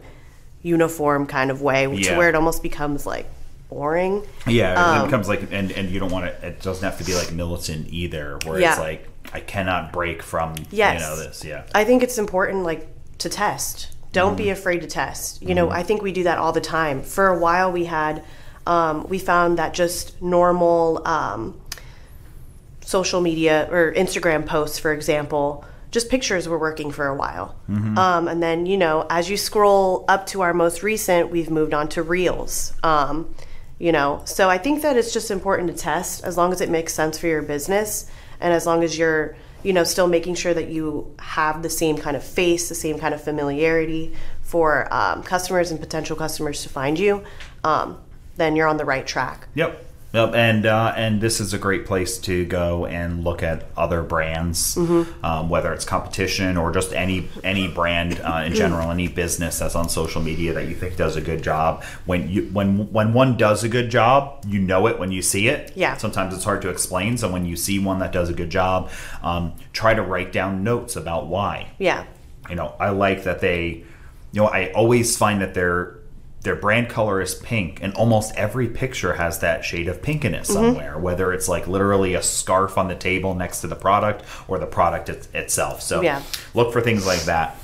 Speaker 3: uniform kind of way
Speaker 2: Yeah.
Speaker 3: to where it almost becomes like boring.
Speaker 2: Yeah, it um, becomes like, and and you don't want it It doesn't have to be like militant either, where
Speaker 3: Yeah.
Speaker 2: it's like I cannot break from
Speaker 3: Yes.
Speaker 2: you know this. Yeah,
Speaker 3: I think it's important like to test. Don't be afraid to test. You know, I think we do that all the time. For a while we had um, we found that just normal um, social media or Instagram posts, for example, just pictures were working for a while. Um, and then, you know, as you scroll up to our most recent, we've moved on to Reels. Um, you know, so I think that it's just important to test as long as it makes sense for your business and as long as you're, you know, still making sure that you have the same kind of face, the same kind of familiarity for um, customers and potential customers to find you, um, then you're on the right track.
Speaker 2: Yep. Yep. And uh, and this is a great place to go and look at other brands,
Speaker 3: Mm-hmm.
Speaker 2: um, whether it's competition or just any any brand uh, in general, any business that's on social media that you think does a good job. When you when when one does a good job, you know it when you see it.
Speaker 3: Yeah.
Speaker 2: Sometimes it's hard to explain. So when you see one that does a good job, um, try to write down notes about why
Speaker 3: Yeah.
Speaker 2: you know i like that they you know i always find that their their brand color is pink and almost every picture has that shade of pink in it
Speaker 3: Mm-hmm.
Speaker 2: somewhere whether it's like literally a scarf on the table next to the product or the product it, itself so
Speaker 3: Yeah.
Speaker 2: look for things like that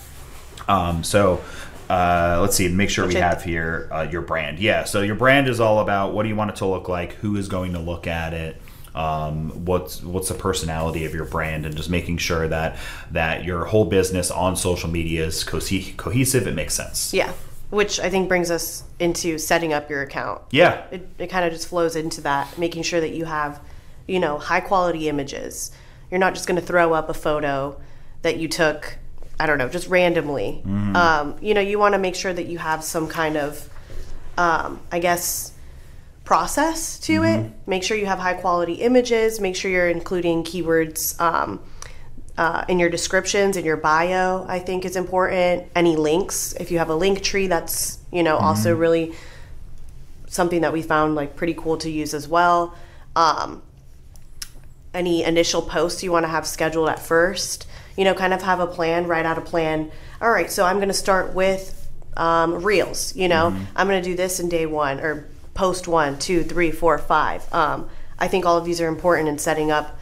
Speaker 2: um, so uh, let's see make sure we
Speaker 3: Which I-
Speaker 2: have here uh, your brand yeah so your brand is all about what do you want it to look like who is going to look at it um, what's what's the personality of your brand and just making sure that that your whole business on social media is cohe- cohesive it makes sense
Speaker 3: Yeah. Which I think brings us into setting up your account.
Speaker 2: yeah
Speaker 3: It, it kind of just flows into that, making sure that you have, you know, high quality images. You're not just going to throw up a photo that you took, I don't know, just randomly. Um, you know, you want to make sure that you have some kind of, um, I guess, process to it. Make sure you have high quality images. Make sure you're including keywords um, uh, in your descriptions, in your bio. I think is important. Any links, if you have a link tree, that's you know also really something that we found like pretty cool to use as well. Um, any initial posts you want to have scheduled at first, you know, kind of have a plan, write out a plan. All right, so I'm going to start with um, reels. You know, I'm going to do this in day one or post one, two, three, four, five. Um, I think all of these are important in setting up,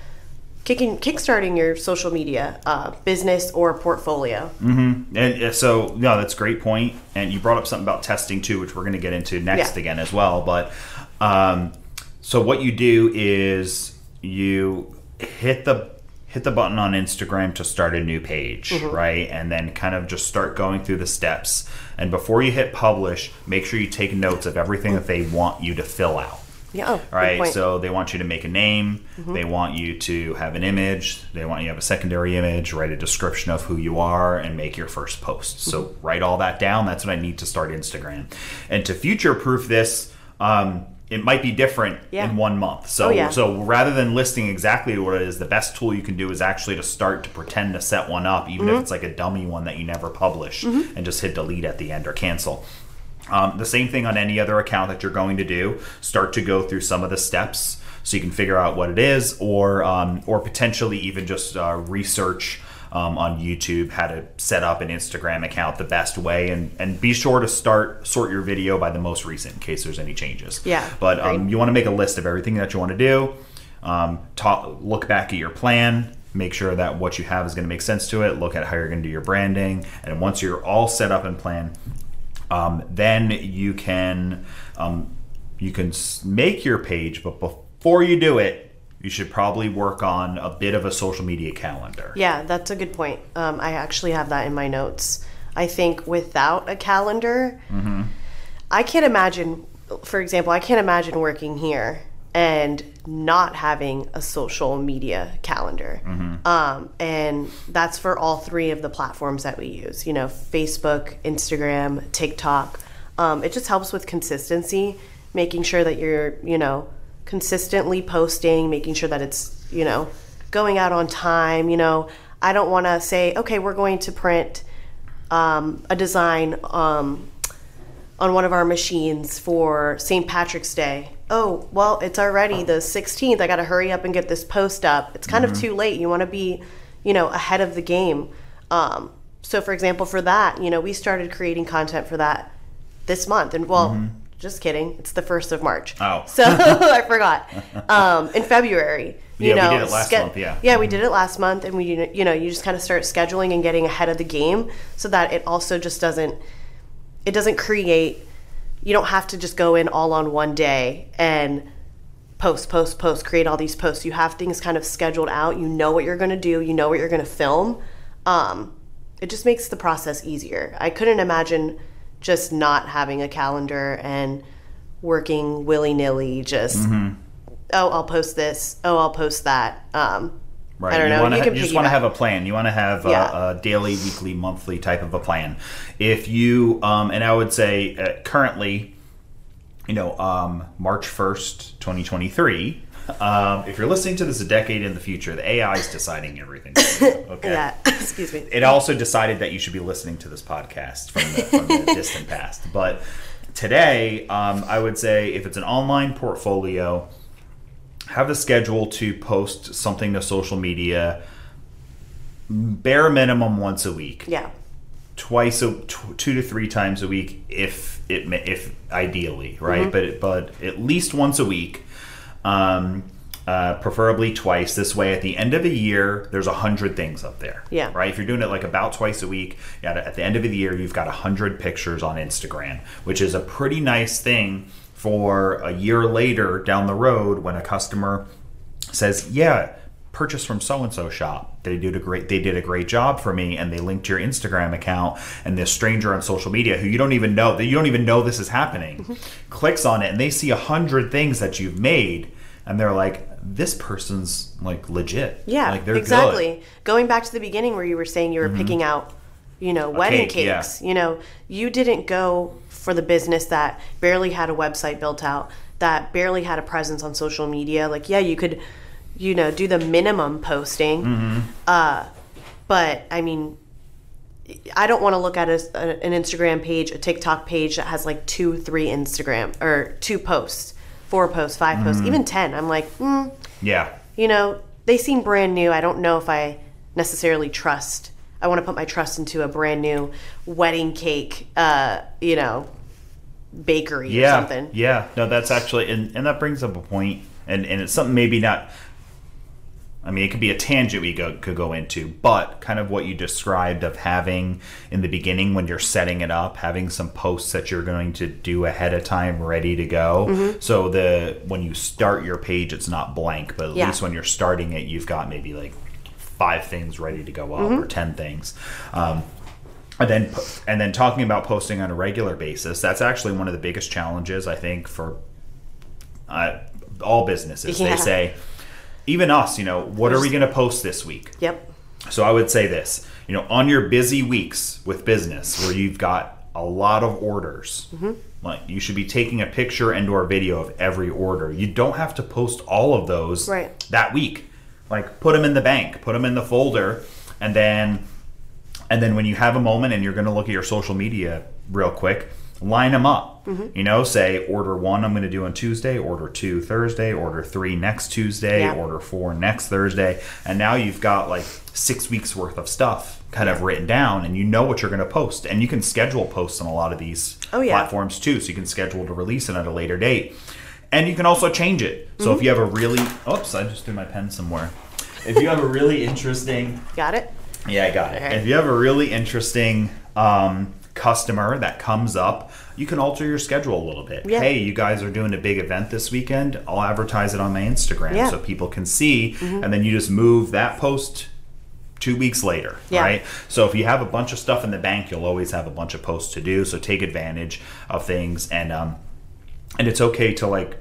Speaker 3: kicking, kickstarting your social media uh, business or portfolio. Mm-hmm.
Speaker 2: and uh, so no that's a great point and you brought up something about testing too which we're going to get into next
Speaker 3: Yeah.
Speaker 2: again as well but um, so what you do is you hit the hit the button on instagram to start a new page right and then kind of just start going through the steps and before you hit publish make sure you take notes of everything that they want you to fill out
Speaker 3: Yeah, oh,
Speaker 2: right? So they want you to make a name, they want you to have an image, they want you to have a secondary image, write a description of who you are, and make your first post. So write all that down. That's what I need to start Instagram. And to future proof this, um, it might be different
Speaker 3: Yeah.
Speaker 2: in one month. So
Speaker 3: Oh, yeah.
Speaker 2: so rather than listing exactly what it is, the best tool you can do is actually to start to pretend to set one up, even
Speaker 3: Mm-hmm.
Speaker 2: if it's like a dummy one that you never publish, and just hit delete at the end or cancel. Um, the same thing on any other account that you're going to do. Start to go through some of the steps so you can figure out what it is, or um, or potentially even just uh, research um, on YouTube how to set up an Instagram account the best way, and and be sure to start sort your video by the most recent in case there's any changes.
Speaker 3: Yeah,
Speaker 2: but um, you want to make a list of everything that you want to do. Um, talk, look back at your plan. Make sure that what you have is going to make sense to it. Look at how you're going to do your branding, and once you're all set up and plan, um, then you can um, you can make your page. But before you do it, you should probably work on a bit of a social media calendar.
Speaker 3: Yeah, that's a good point. Um, I actually have that in my notes. I think without a calendar, I can't imagine, for example, I can't imagine working here and not having a social media calendar. Um, and that's for all three of the platforms that we use, you know, Facebook, Instagram, TikTok. Um, it just helps with consistency, making sure that you're, you know, consistently posting, making sure that it's, you know, going out on time. You know, I don't want to say, okay, we're going to print um, a design um, on one of our machines for St. Patrick's Day. Oh, well, it's already the 16th. I got to hurry up and get this post up. It's kind of too late. You want to be, you know, ahead of the game. Um, so, for example, for that, you know, we started creating content for that this month. And, well, just kidding. It's the 1st of March.
Speaker 2: Oh. (laughs)
Speaker 3: So I forgot. Um, in February. (laughs) You
Speaker 2: Yeah, we
Speaker 3: know,
Speaker 2: did it last month, yeah.
Speaker 3: Yeah, we did it last month, and we, you know, you just kind of start scheduling and getting ahead of the game, so that it also just doesn't, it doesn't create. You don't have to just go in all on one day and post, post, post, create all these posts. You have things kind of scheduled out. You know what you're going to do. You know what you're going to film. Um, it just makes the process easier. I couldn't imagine just not having a calendar and working willy nilly. Just
Speaker 2: Mm-hmm.
Speaker 3: oh, I'll post this. Oh, I'll post that. Um,
Speaker 2: Right.
Speaker 3: I don't know.
Speaker 2: Wanna
Speaker 3: you can
Speaker 2: just want to have a plan. You want to have
Speaker 3: Yeah.
Speaker 2: a, a daily, weekly, monthly type of a plan. If you, um, and I would say uh, currently, you know, um, March 1st, 2023, um, if you're listening to this a decade in the future, the AI is deciding everything. you, (coughs) Okay.
Speaker 3: Yeah, (coughs) excuse me.
Speaker 2: It also decided that you should be listening to this podcast from the, from the (laughs) distant past. But today, um, I would say if it's an online portfolio, have the schedule to post something to social media bare minimum once a week.
Speaker 3: Yeah,
Speaker 2: twice a tw- two to three times a week if it if ideally right? But but at least once a week um uh, preferably twice. This way at the end of a year there's a hundred things up there.
Speaker 3: Yeah.
Speaker 2: right? If you're doing it like about twice a week yeah, at the end of the year you've got a hundred pictures on instagram which is a pretty nice thing for a year later down the road when a customer says, "Yeah, purchase from so and so shop. They did a great they did a great job for me, and they linked your Instagram account." And this stranger on social media who you don't even know that you don't even know this is happening,
Speaker 3: Mm-hmm.
Speaker 2: clicks on it, and they see a hundred things that you've made, and they're like, "This person's like legit.
Speaker 3: yeah,
Speaker 2: like they're
Speaker 3: exactly.
Speaker 2: good." Mm-hmm.
Speaker 3: Going back to the beginning where you were saying you were picking out, you know, wedding
Speaker 2: cake, yeah.
Speaker 3: cakes. You know, you didn't go for the business that barely had a website built out, that barely had a presence on social media. Like, yeah, you could, you know, do the minimum posting,
Speaker 2: Mm-hmm.
Speaker 3: uh, but I mean. I don't want to look at a, a- an Instagram page, a TikTok page that has like two, three Instagram or two posts, four posts, 5 posts,
Speaker 2: Mm-hmm.
Speaker 3: even ten. I'm like, mm,
Speaker 2: Yeah,
Speaker 3: you know, they seem brand new. I don't know if I necessarily trust. I want to put my trust into a brand new wedding cake, uh, you know, bakery or
Speaker 2: yeah,
Speaker 3: something.
Speaker 2: yeah. No, that's actually, and, and that brings up a point, and and it's something maybe not. I mean, it could be a tangent we go, could go into, but kind of what you described of having in the beginning when you're setting it up, having some posts that you're going to do ahead of time ready to go.
Speaker 3: Mm-hmm.
Speaker 2: So the when you start your page, it's not blank, but at
Speaker 3: Yeah.
Speaker 2: least when you're starting it, you've got maybe like five things ready to go up
Speaker 3: Mm-hmm.
Speaker 2: or ten things. Um, and then and then talking about posting on a regular basis, that's actually one of the biggest challenges I think for uh, all businesses.
Speaker 3: Yeah.
Speaker 2: They say, even us, you know, what are we going to post this week?
Speaker 3: Yep.
Speaker 2: So I would say this, you know, on your busy weeks with business where you've got a lot of orders,
Speaker 3: Mm-hmm.
Speaker 2: like you should be taking a picture and or video of every order. You don't have to post all of those
Speaker 3: Right.
Speaker 2: that week. Like put them in the bank, put them in the folder, and then and then when you have a moment and you're going to look at your social media real quick, line them up.
Speaker 3: Mm-hmm.
Speaker 2: You know, say order one I'm going to do on Tuesday, order two Thursday, order three next Tuesday,
Speaker 3: Yeah.
Speaker 2: order four next Thursday, and now you've got like six weeks worth of stuff kind of written down, and you know what you're going to post, and you can schedule posts on a lot of these
Speaker 3: Oh, yeah.
Speaker 2: platforms too, so you can schedule to release it at a later date, and you can also change it. So
Speaker 3: Mm-hmm.
Speaker 2: if you have a really, oops, I just threw my pen somewhere. If you have a really interesting
Speaker 3: Got it?
Speaker 2: Yeah, I got it.
Speaker 3: Okay.
Speaker 2: If you have a really interesting um, customer that comes up, you can alter your schedule a little bit.
Speaker 3: Yeah.
Speaker 2: Hey, you guys are doing a big event this weekend. I'll advertise it on my Instagram
Speaker 3: Yeah.
Speaker 2: so people can see, and then you just move that post two weeks later,
Speaker 3: Yeah.
Speaker 2: right? So if you have a bunch of stuff in the bank, you'll always have a bunch of posts to do. So take advantage of things, and um, and it's okay to like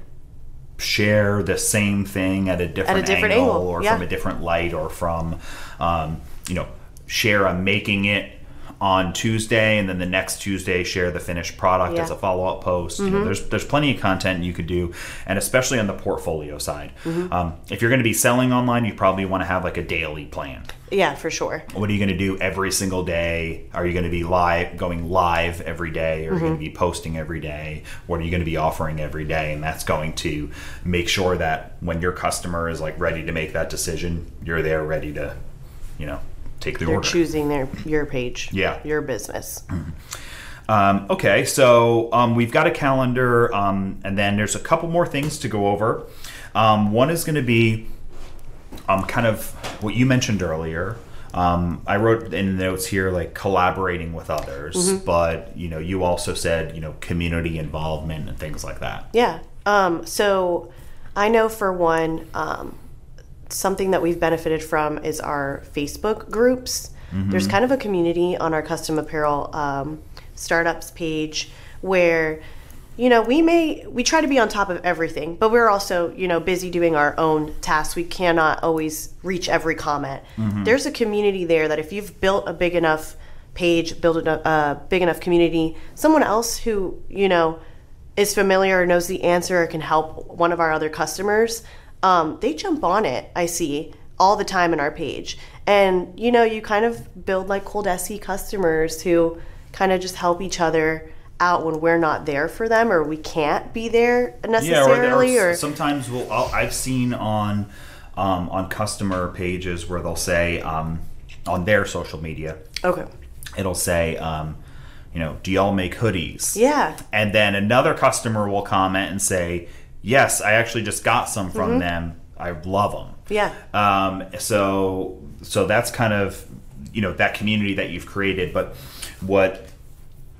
Speaker 2: share the same thing at a different, at a
Speaker 3: different
Speaker 2: angle,
Speaker 3: angle,
Speaker 2: or
Speaker 3: yeah.
Speaker 2: from a different light or from um, you know share a making it on Tuesday, and then the next Tuesday share the finished product
Speaker 3: Yeah.
Speaker 2: as a follow up post. You know, mm-hmm. there's there's plenty of content you could do, and especially on the portfolio side. Mm-hmm. Um, if you're going to be selling online, you probably want to have like a daily plan.
Speaker 3: Yeah, for sure.
Speaker 2: What are you going to do every single day? Are you going to be live, going live every day? Are you going to mm-hmm. be posting every day? What are you going to be offering every day? And that's going to make sure that when your customer is like ready to make that decision, you're there ready to, you know, take the
Speaker 3: They're
Speaker 2: order.
Speaker 3: choosing their your page.
Speaker 2: Yeah.
Speaker 3: Your business.
Speaker 2: Um, okay, so um, we've got a calendar, um, and then there's a couple more things to go over. Um, one is going to be um, kind of what you mentioned earlier. Um, I wrote in the notes here like collaborating with others, but you know, you also said you know community involvement and things like that.
Speaker 3: Yeah. Um, so I know for one, um, something that we've benefited from is our Facebook groups. There's kind of a community on our custom apparel um, startups page where you know we may we try to be on top of everything but we're also you know busy doing our own tasks. We cannot always reach every comment. There's a community there that if you've built a big enough page built a, a big enough community someone else who you know is familiar or knows the answer or can help one of our other customers, um, they jump on it. I see all the time in our page, and you know, you kind of build like Coldesi customers who kind of just help each other out when we're not there for them or we can't be there necessarily.
Speaker 2: yeah, or,
Speaker 3: or,
Speaker 2: sometimes we'll. I'll, I've seen on um, on customer pages where they'll say um, on their social media,
Speaker 3: okay,
Speaker 2: it'll say, um, you know, do y'all make hoodies?
Speaker 3: yeah,
Speaker 2: and then another customer will comment and say, "Yes, I actually just got some from them. I love them."
Speaker 3: yeah,
Speaker 2: Um, so, so that's kind of you know that community that you've created. But what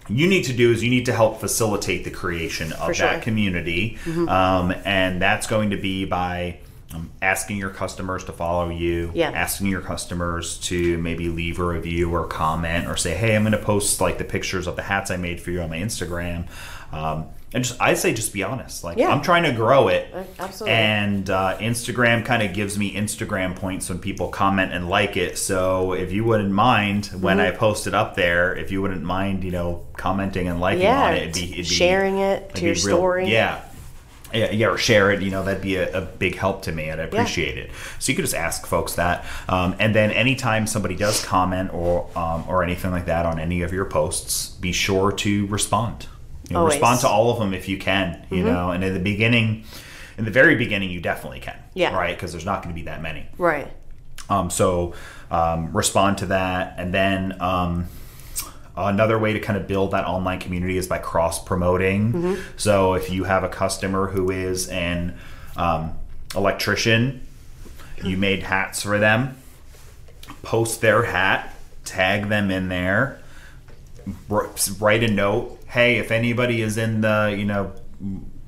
Speaker 2: you need to do is you need to help facilitate the creation of
Speaker 3: sure.
Speaker 2: that community, um, and that's going to be by um, asking your customers to follow you,
Speaker 3: Yeah.
Speaker 2: asking your customers to maybe leave a review or comment or say, "Hey, I'm going to post like the pictures of the hats I made for you on my Instagram." Um, and just, I'd say, just be honest. Like,
Speaker 3: Yeah.
Speaker 2: I'm trying to grow it,
Speaker 3: absolutely.
Speaker 2: and uh, Instagram kind of gives me Instagram points when people comment and like it. So if you wouldn't mind when
Speaker 3: Mm-hmm.
Speaker 2: I post it up there, if you wouldn't mind, you know, commenting and liking
Speaker 3: yeah,
Speaker 2: on it, it'd be, it'd be
Speaker 3: sharing it to your
Speaker 2: real-
Speaker 3: story.
Speaker 2: Yeah. Yeah, yeah, or share it. You know, that'd be a, a big help to me, and I appreciate it. So you could just ask folks that, um, and then anytime somebody does comment or um, or anything like that on any of your posts, be sure to respond. You know, respond to all of them if you can. You
Speaker 3: Mm-hmm.
Speaker 2: know, and in the beginning, in the very beginning, you definitely can.
Speaker 3: Yeah.
Speaker 2: Right, because there's not going to be that many.
Speaker 3: right,
Speaker 2: Um, so um, respond to that, and then um, another way to kind of build that online community is by cross promoting. So if you have a customer who is an um, electrician, you made hats for them, post their hat, tag them in there, wr- write a note. Hey, if anybody is in the you know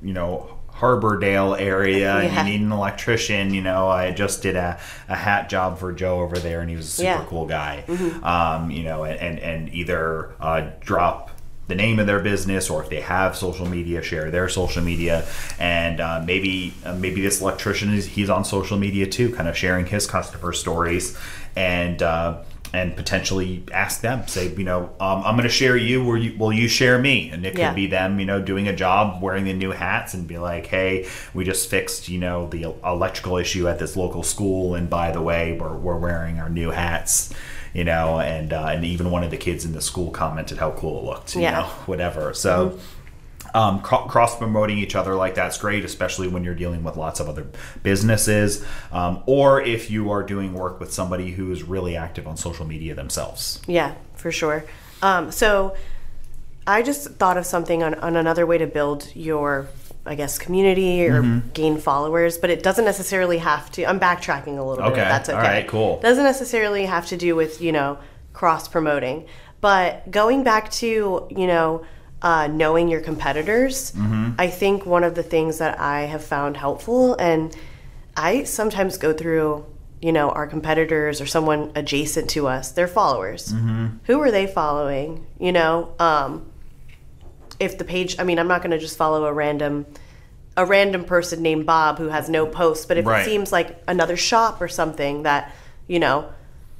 Speaker 2: you know Harbordale area and you need an electrician, you know, I just did a, a hat job for Joe over there, and he was a super
Speaker 3: Yeah.
Speaker 2: cool guy. Um, you know, and and either uh, drop the name of their business or if they have social media share their social media and uh, maybe uh, maybe this electrician is he's on social media too kind of sharing his customer stories and uh, and potentially ask them say you know um, i'm going to share you will you will you share me and it could
Speaker 3: Yeah.
Speaker 2: be them you know doing a job wearing the new hats and be like hey we just fixed you know the electrical issue at this local school and by the way we're, we're wearing our new hats you know and uh, and even one of the kids in the school commented how cool it looked you
Speaker 3: Yeah.
Speaker 2: know whatever so um, cro- cross promoting each other like that's great, especially when you're dealing with lots of other businesses, um, or if you are doing work with somebody who is really active on social media themselves.
Speaker 3: Yeah, for sure. Um, so I just thought of something on, on another way to build your, I guess, community or
Speaker 2: Mm-hmm.
Speaker 3: gain followers, but it doesn't necessarily have to. I'm backtracking a little bit.
Speaker 2: Okay,
Speaker 3: if That's okay.
Speaker 2: all right, cool.
Speaker 3: Doesn't necessarily have to do with you know cross promoting, but going back to you know. Uh, knowing your competitors,
Speaker 2: Mm-hmm.
Speaker 3: I think one of the things that I have found helpful, and I sometimes go through, you know, our competitors or someone adjacent to us, their followers. Who are they following? You know, um, if the page, I mean, I'm not going to just follow a random, a random person named Bob who has no posts, but if
Speaker 2: Right.
Speaker 3: it seems like another shop or something that, you know,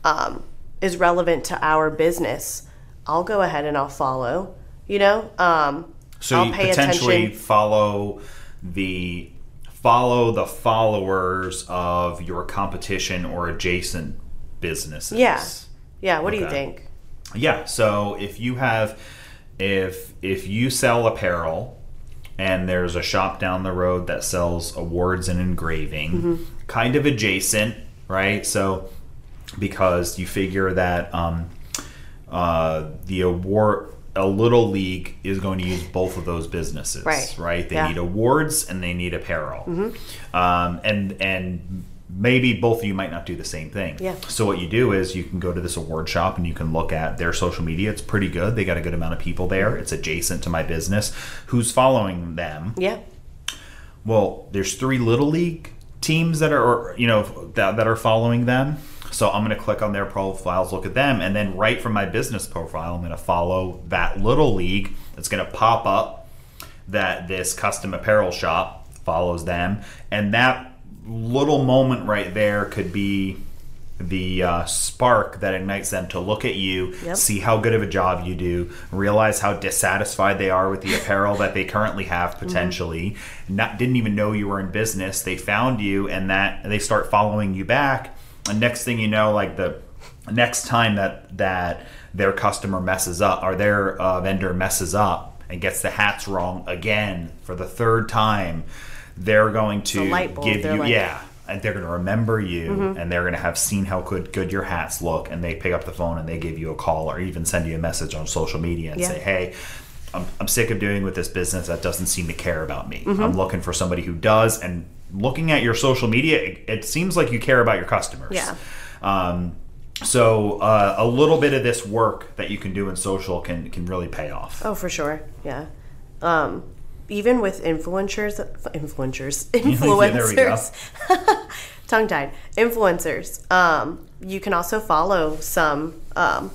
Speaker 3: um, is relevant to our business, I'll go ahead and I'll follow. You know, um,
Speaker 2: So
Speaker 3: I'll
Speaker 2: you potentially
Speaker 3: attention.
Speaker 2: follow the follow the followers of your competition or adjacent businesses.
Speaker 3: Yeah, yeah. What do you think?
Speaker 2: Yeah. So if you have if if you sell apparel and there's a shop down the road that sells awards and engraving,
Speaker 3: Mm-hmm.
Speaker 2: kind of adjacent, right? So because you figure that um, uh, the award a little league is going to use both of those businesses
Speaker 3: Right.
Speaker 2: right? They
Speaker 3: Yeah.
Speaker 2: need awards and they need apparel. Um, and and maybe both of you might not do the same thing.
Speaker 3: Yeah.
Speaker 2: so what you do is you can go to this award shop and you can look at their social media. It's pretty good. They got a good amount of people there. It's adjacent to my business. Who's following them?
Speaker 3: Yeah,
Speaker 2: well, there's three little league teams that are, you know, that, that are following them. So I'm going to click on their profiles, look at them, and then right from my business profile, I'm going to follow that little league. It's going to pop up that this custom apparel shop follows them, and that little moment right there could be the uh, spark that ignites them to look at you,
Speaker 3: Yep.
Speaker 2: see how good of a job you do, realize how dissatisfied they are with the apparel that they currently have
Speaker 3: Mm-hmm.
Speaker 2: potentially, not didn't even know you were in business. They found you, and that they start following you back. And next thing you know, like the next time that that their customer messes up or their uh, vendor messes up and gets the hats wrong again for the third time, they're going to
Speaker 3: bulb.
Speaker 2: give you
Speaker 3: like-
Speaker 2: yeah and they're going to remember you
Speaker 3: Mm-hmm.
Speaker 2: and they're going to have seen how good good your hats look and they pick up the phone and they give you a call or even send you a message on social media and
Speaker 3: Yeah.
Speaker 2: say hey I'm, I'm sick of doing with this business that doesn't seem to care about me
Speaker 3: Mm-hmm.
Speaker 2: i'm looking for somebody who does and looking at your social media it, it seems like you care about your customers
Speaker 3: Yeah.
Speaker 2: um, so uh, a little bit of this work that you can do in social can can really pay off
Speaker 3: Oh, for sure. Yeah. Um, even with influencers, influencers, (laughs)
Speaker 2: there we go.
Speaker 3: influencers, (laughs) tongue tied, influencers. Um, you can also follow some um,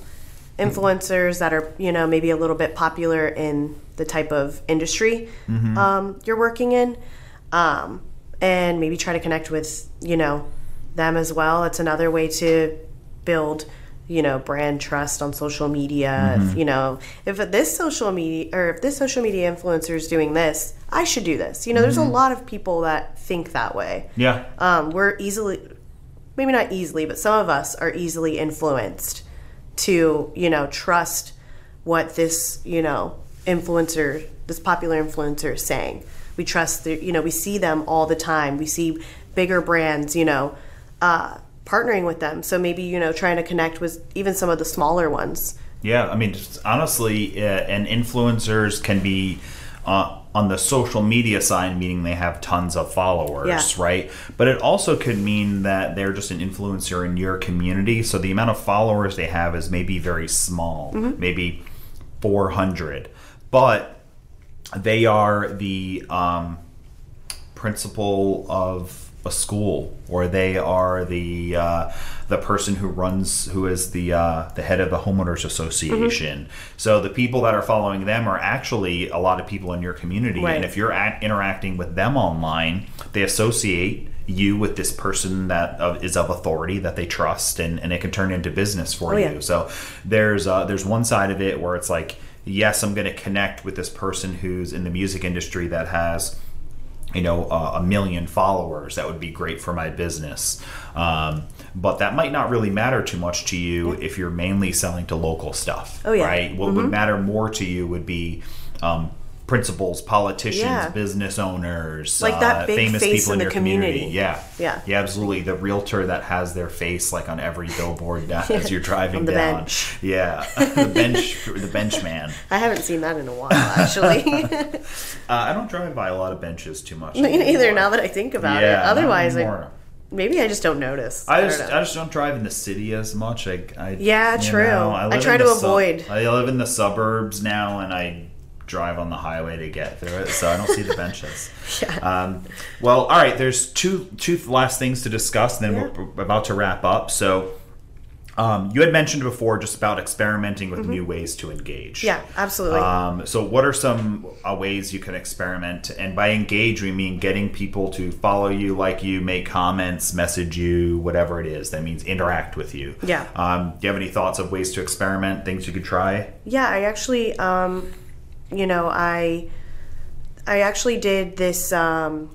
Speaker 3: influencers that are, you know, maybe a little bit popular in the type of industry
Speaker 2: Mm-hmm.
Speaker 3: um, you're working in, um, and maybe try to connect with, you know, them as well. It's another way to build you know brand trust on social media.
Speaker 2: Mm-hmm.
Speaker 3: if you know if this social media or if this social media influencer is doing this i should do this. You know there's a lot of people that think that way.
Speaker 2: Yeah.
Speaker 3: Um, we're easily maybe not easily but some of us are easily influenced to you know trust what this you know influencer this popular influencer is saying we trust the you know we see them all the time we see bigger brands you know uh, partnering with them so maybe you know trying to connect with even some of the smaller ones
Speaker 2: Yeah, I mean, honestly, uh, and influencers can be uh, on the social media side, meaning they have tons of followers,
Speaker 3: Yeah.
Speaker 2: right? But it also could mean that they're just an influencer in your community. So the amount of followers they have is maybe very small, maybe 400. But they are the um, principal of a school, or they are the uh, the person who runs, who is the uh, the head of the homeowners association. So the people that are following them are actually a lot of people in your community,
Speaker 3: Right.
Speaker 2: and if you're at, interacting with them online, they associate you with this person that uh, is of authority that they trust, and, and it can turn into business for
Speaker 3: Oh,
Speaker 2: you.
Speaker 3: yeah.
Speaker 2: So there's uh, there's one side of it where it's like, yes, I'm going to connect with this person who's in the music industry that has you know uh, a million followers. That would be great for my business. Um, but that might not really matter too much to you if you're mainly selling to local stuff
Speaker 3: Oh, yeah.
Speaker 2: right? What would matter more to you would be um, principals politicians
Speaker 3: Yeah.
Speaker 2: business owners
Speaker 3: Like that
Speaker 2: uh,
Speaker 3: big
Speaker 2: famous
Speaker 3: face
Speaker 2: people in,
Speaker 3: in the
Speaker 2: your community.
Speaker 3: community.
Speaker 2: yeah
Speaker 3: Yeah.
Speaker 2: yeah absolutely the realtor that has their face like on every billboard (laughs) down, as you're driving down
Speaker 3: bench.
Speaker 2: yeah (laughs) the bench the bench man (laughs)
Speaker 3: i haven't seen that in a while actually
Speaker 2: uh, i don't drive by a lot of benches too much
Speaker 3: Me neither now that i think about
Speaker 2: yeah
Speaker 3: it otherwise I, maybe i just don't notice
Speaker 2: I
Speaker 3: don't
Speaker 2: just. I just don't drive in the city as much. I, I
Speaker 3: Yeah, true.
Speaker 2: know,
Speaker 3: I
Speaker 2: live
Speaker 3: try to
Speaker 2: sub-
Speaker 3: avoid.
Speaker 2: I live in the suburbs now, and I drive on the highway to get through it, so I don't see the benches. (laughs)
Speaker 3: Yeah.
Speaker 2: Um, well, all right. There's two two last things to discuss, and then
Speaker 3: Yeah.
Speaker 2: we're, about to wrap up. So. Um, you had mentioned before just about experimenting with new ways to engage.
Speaker 3: Mm-hmm. Yeah, absolutely.
Speaker 2: Um, so, what are some uh, ways you can experiment? And by engage, we mean getting people to follow you, like you, make comments, message you, whatever it is. That means interact with you.
Speaker 3: Yeah.
Speaker 2: Um, do you have any thoughts of ways to experiment, things you could try?
Speaker 3: Yeah, I actually, um, you know, I, I actually did this um,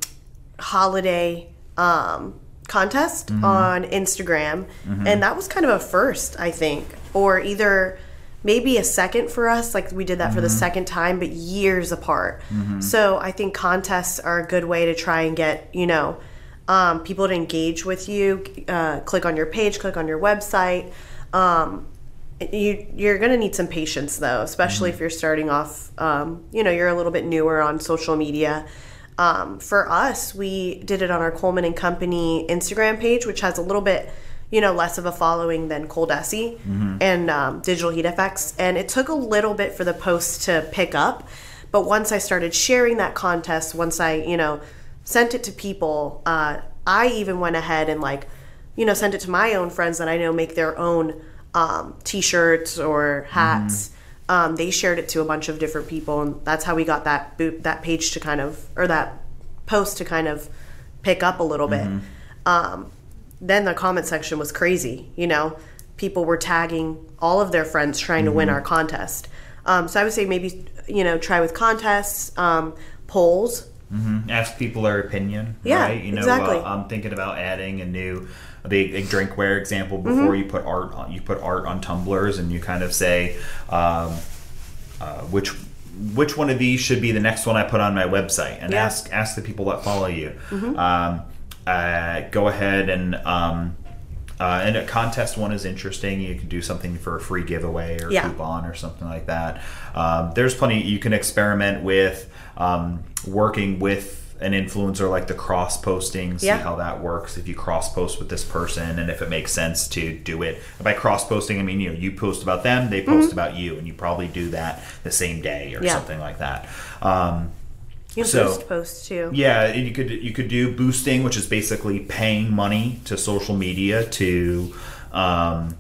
Speaker 3: holiday um, contest on Instagram, and that was kind of a first, I think, or either maybe a second for us. Like we did that for the second time, but years apart. So I think contests are a good way to try and get you know um, people to engage with you. Uh, click on your page, click on your website. Um, you you're gonna need some patience though, especially if you're starting off. Um, you know, you're a little bit newer on social media. Um, for us, we did it on our Colman and Company Instagram page, which has a little bit, you know, less of a following than Coldesi and um, Digital Heat FX, and it took a little bit for the post to pick up. But once I started sharing that contest, once I, you know, sent it to people, uh, I even went ahead and like, you know, sent it to my own friends that I know make their own um, t-shirts or hats. Um, they shared it to a bunch of different people, and that's how we got that boot, that page to kind of or that post to kind of pick up a little bit. Um, then the comment section was crazy. You know, people were tagging all of their friends trying to win our contest. Um, so I would say maybe you know try with contests, um, polls.
Speaker 2: ask people their opinion.
Speaker 3: Yeah,
Speaker 2: right? You know,
Speaker 3: exactly.
Speaker 2: uh, I'm thinking about adding a new the a drinkware example before you put art on you put art on tumblers and you kind of say um, uh, which which one of these should be the next one I put on my website and
Speaker 3: Yeah.
Speaker 2: ask ask the people that follow you. Um, uh, go ahead and um, uh, and a contest one is interesting. You can do something for a free giveaway or
Speaker 3: Yeah.
Speaker 2: coupon or something like that. Um, there's plenty you can experiment with um, working with an influencer like the cross posting, see
Speaker 3: Yeah.
Speaker 2: how that works. If you cross post with this person and if it makes sense to do it. By cross posting, I mean you know you post about them, they post about you, and you probably do that the same day or
Speaker 3: Mm-hmm. Yeah.
Speaker 2: something like that. Um,
Speaker 3: You
Speaker 2: So-
Speaker 3: boost posts too.
Speaker 2: yeah, and you could you could do boosting, which is basically paying money to social media to um,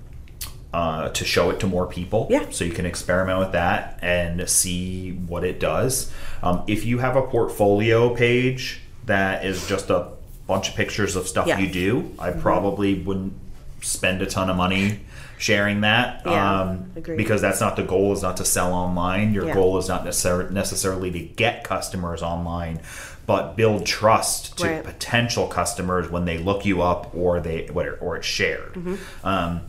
Speaker 2: uh, to show it to more people.
Speaker 3: Yeah.
Speaker 2: So you can experiment with that and see what it does. Um, if you have a portfolio page that is just a bunch of pictures of stuff
Speaker 3: Yeah. Mm-hmm.
Speaker 2: you do, I probably wouldn't spend a ton of money sharing that
Speaker 3: Yeah,
Speaker 2: um, because that's not the goal is not to sell online your
Speaker 3: Yeah.
Speaker 2: goal is not necessar- necessarily to get customers online but build trust to
Speaker 3: Right.
Speaker 2: potential customers when they look you up or they or, or it's shared
Speaker 3: Mm-hmm.
Speaker 2: um,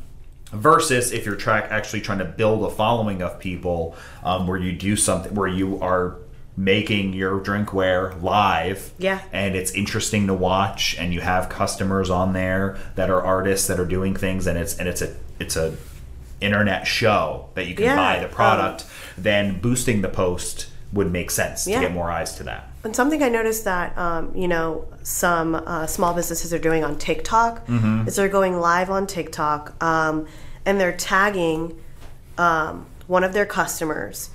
Speaker 2: versus if you're track actually trying to build a following of people um, where you do something where you are making your drinkware live
Speaker 3: Yeah.
Speaker 2: and it's interesting to watch and you have customers on there that are artists that are doing things and it's and it's a it's a internet show that you can
Speaker 3: Yeah,
Speaker 2: buy the
Speaker 3: um,
Speaker 2: product then boosting the post would make sense
Speaker 3: Yeah.
Speaker 2: to get more eyes to that
Speaker 3: And something I noticed that um, you know some uh, small businesses are doing on TikTok
Speaker 2: Mm-hmm.
Speaker 3: is they're going live on TikTok um, and they're tagging um, one of their customers.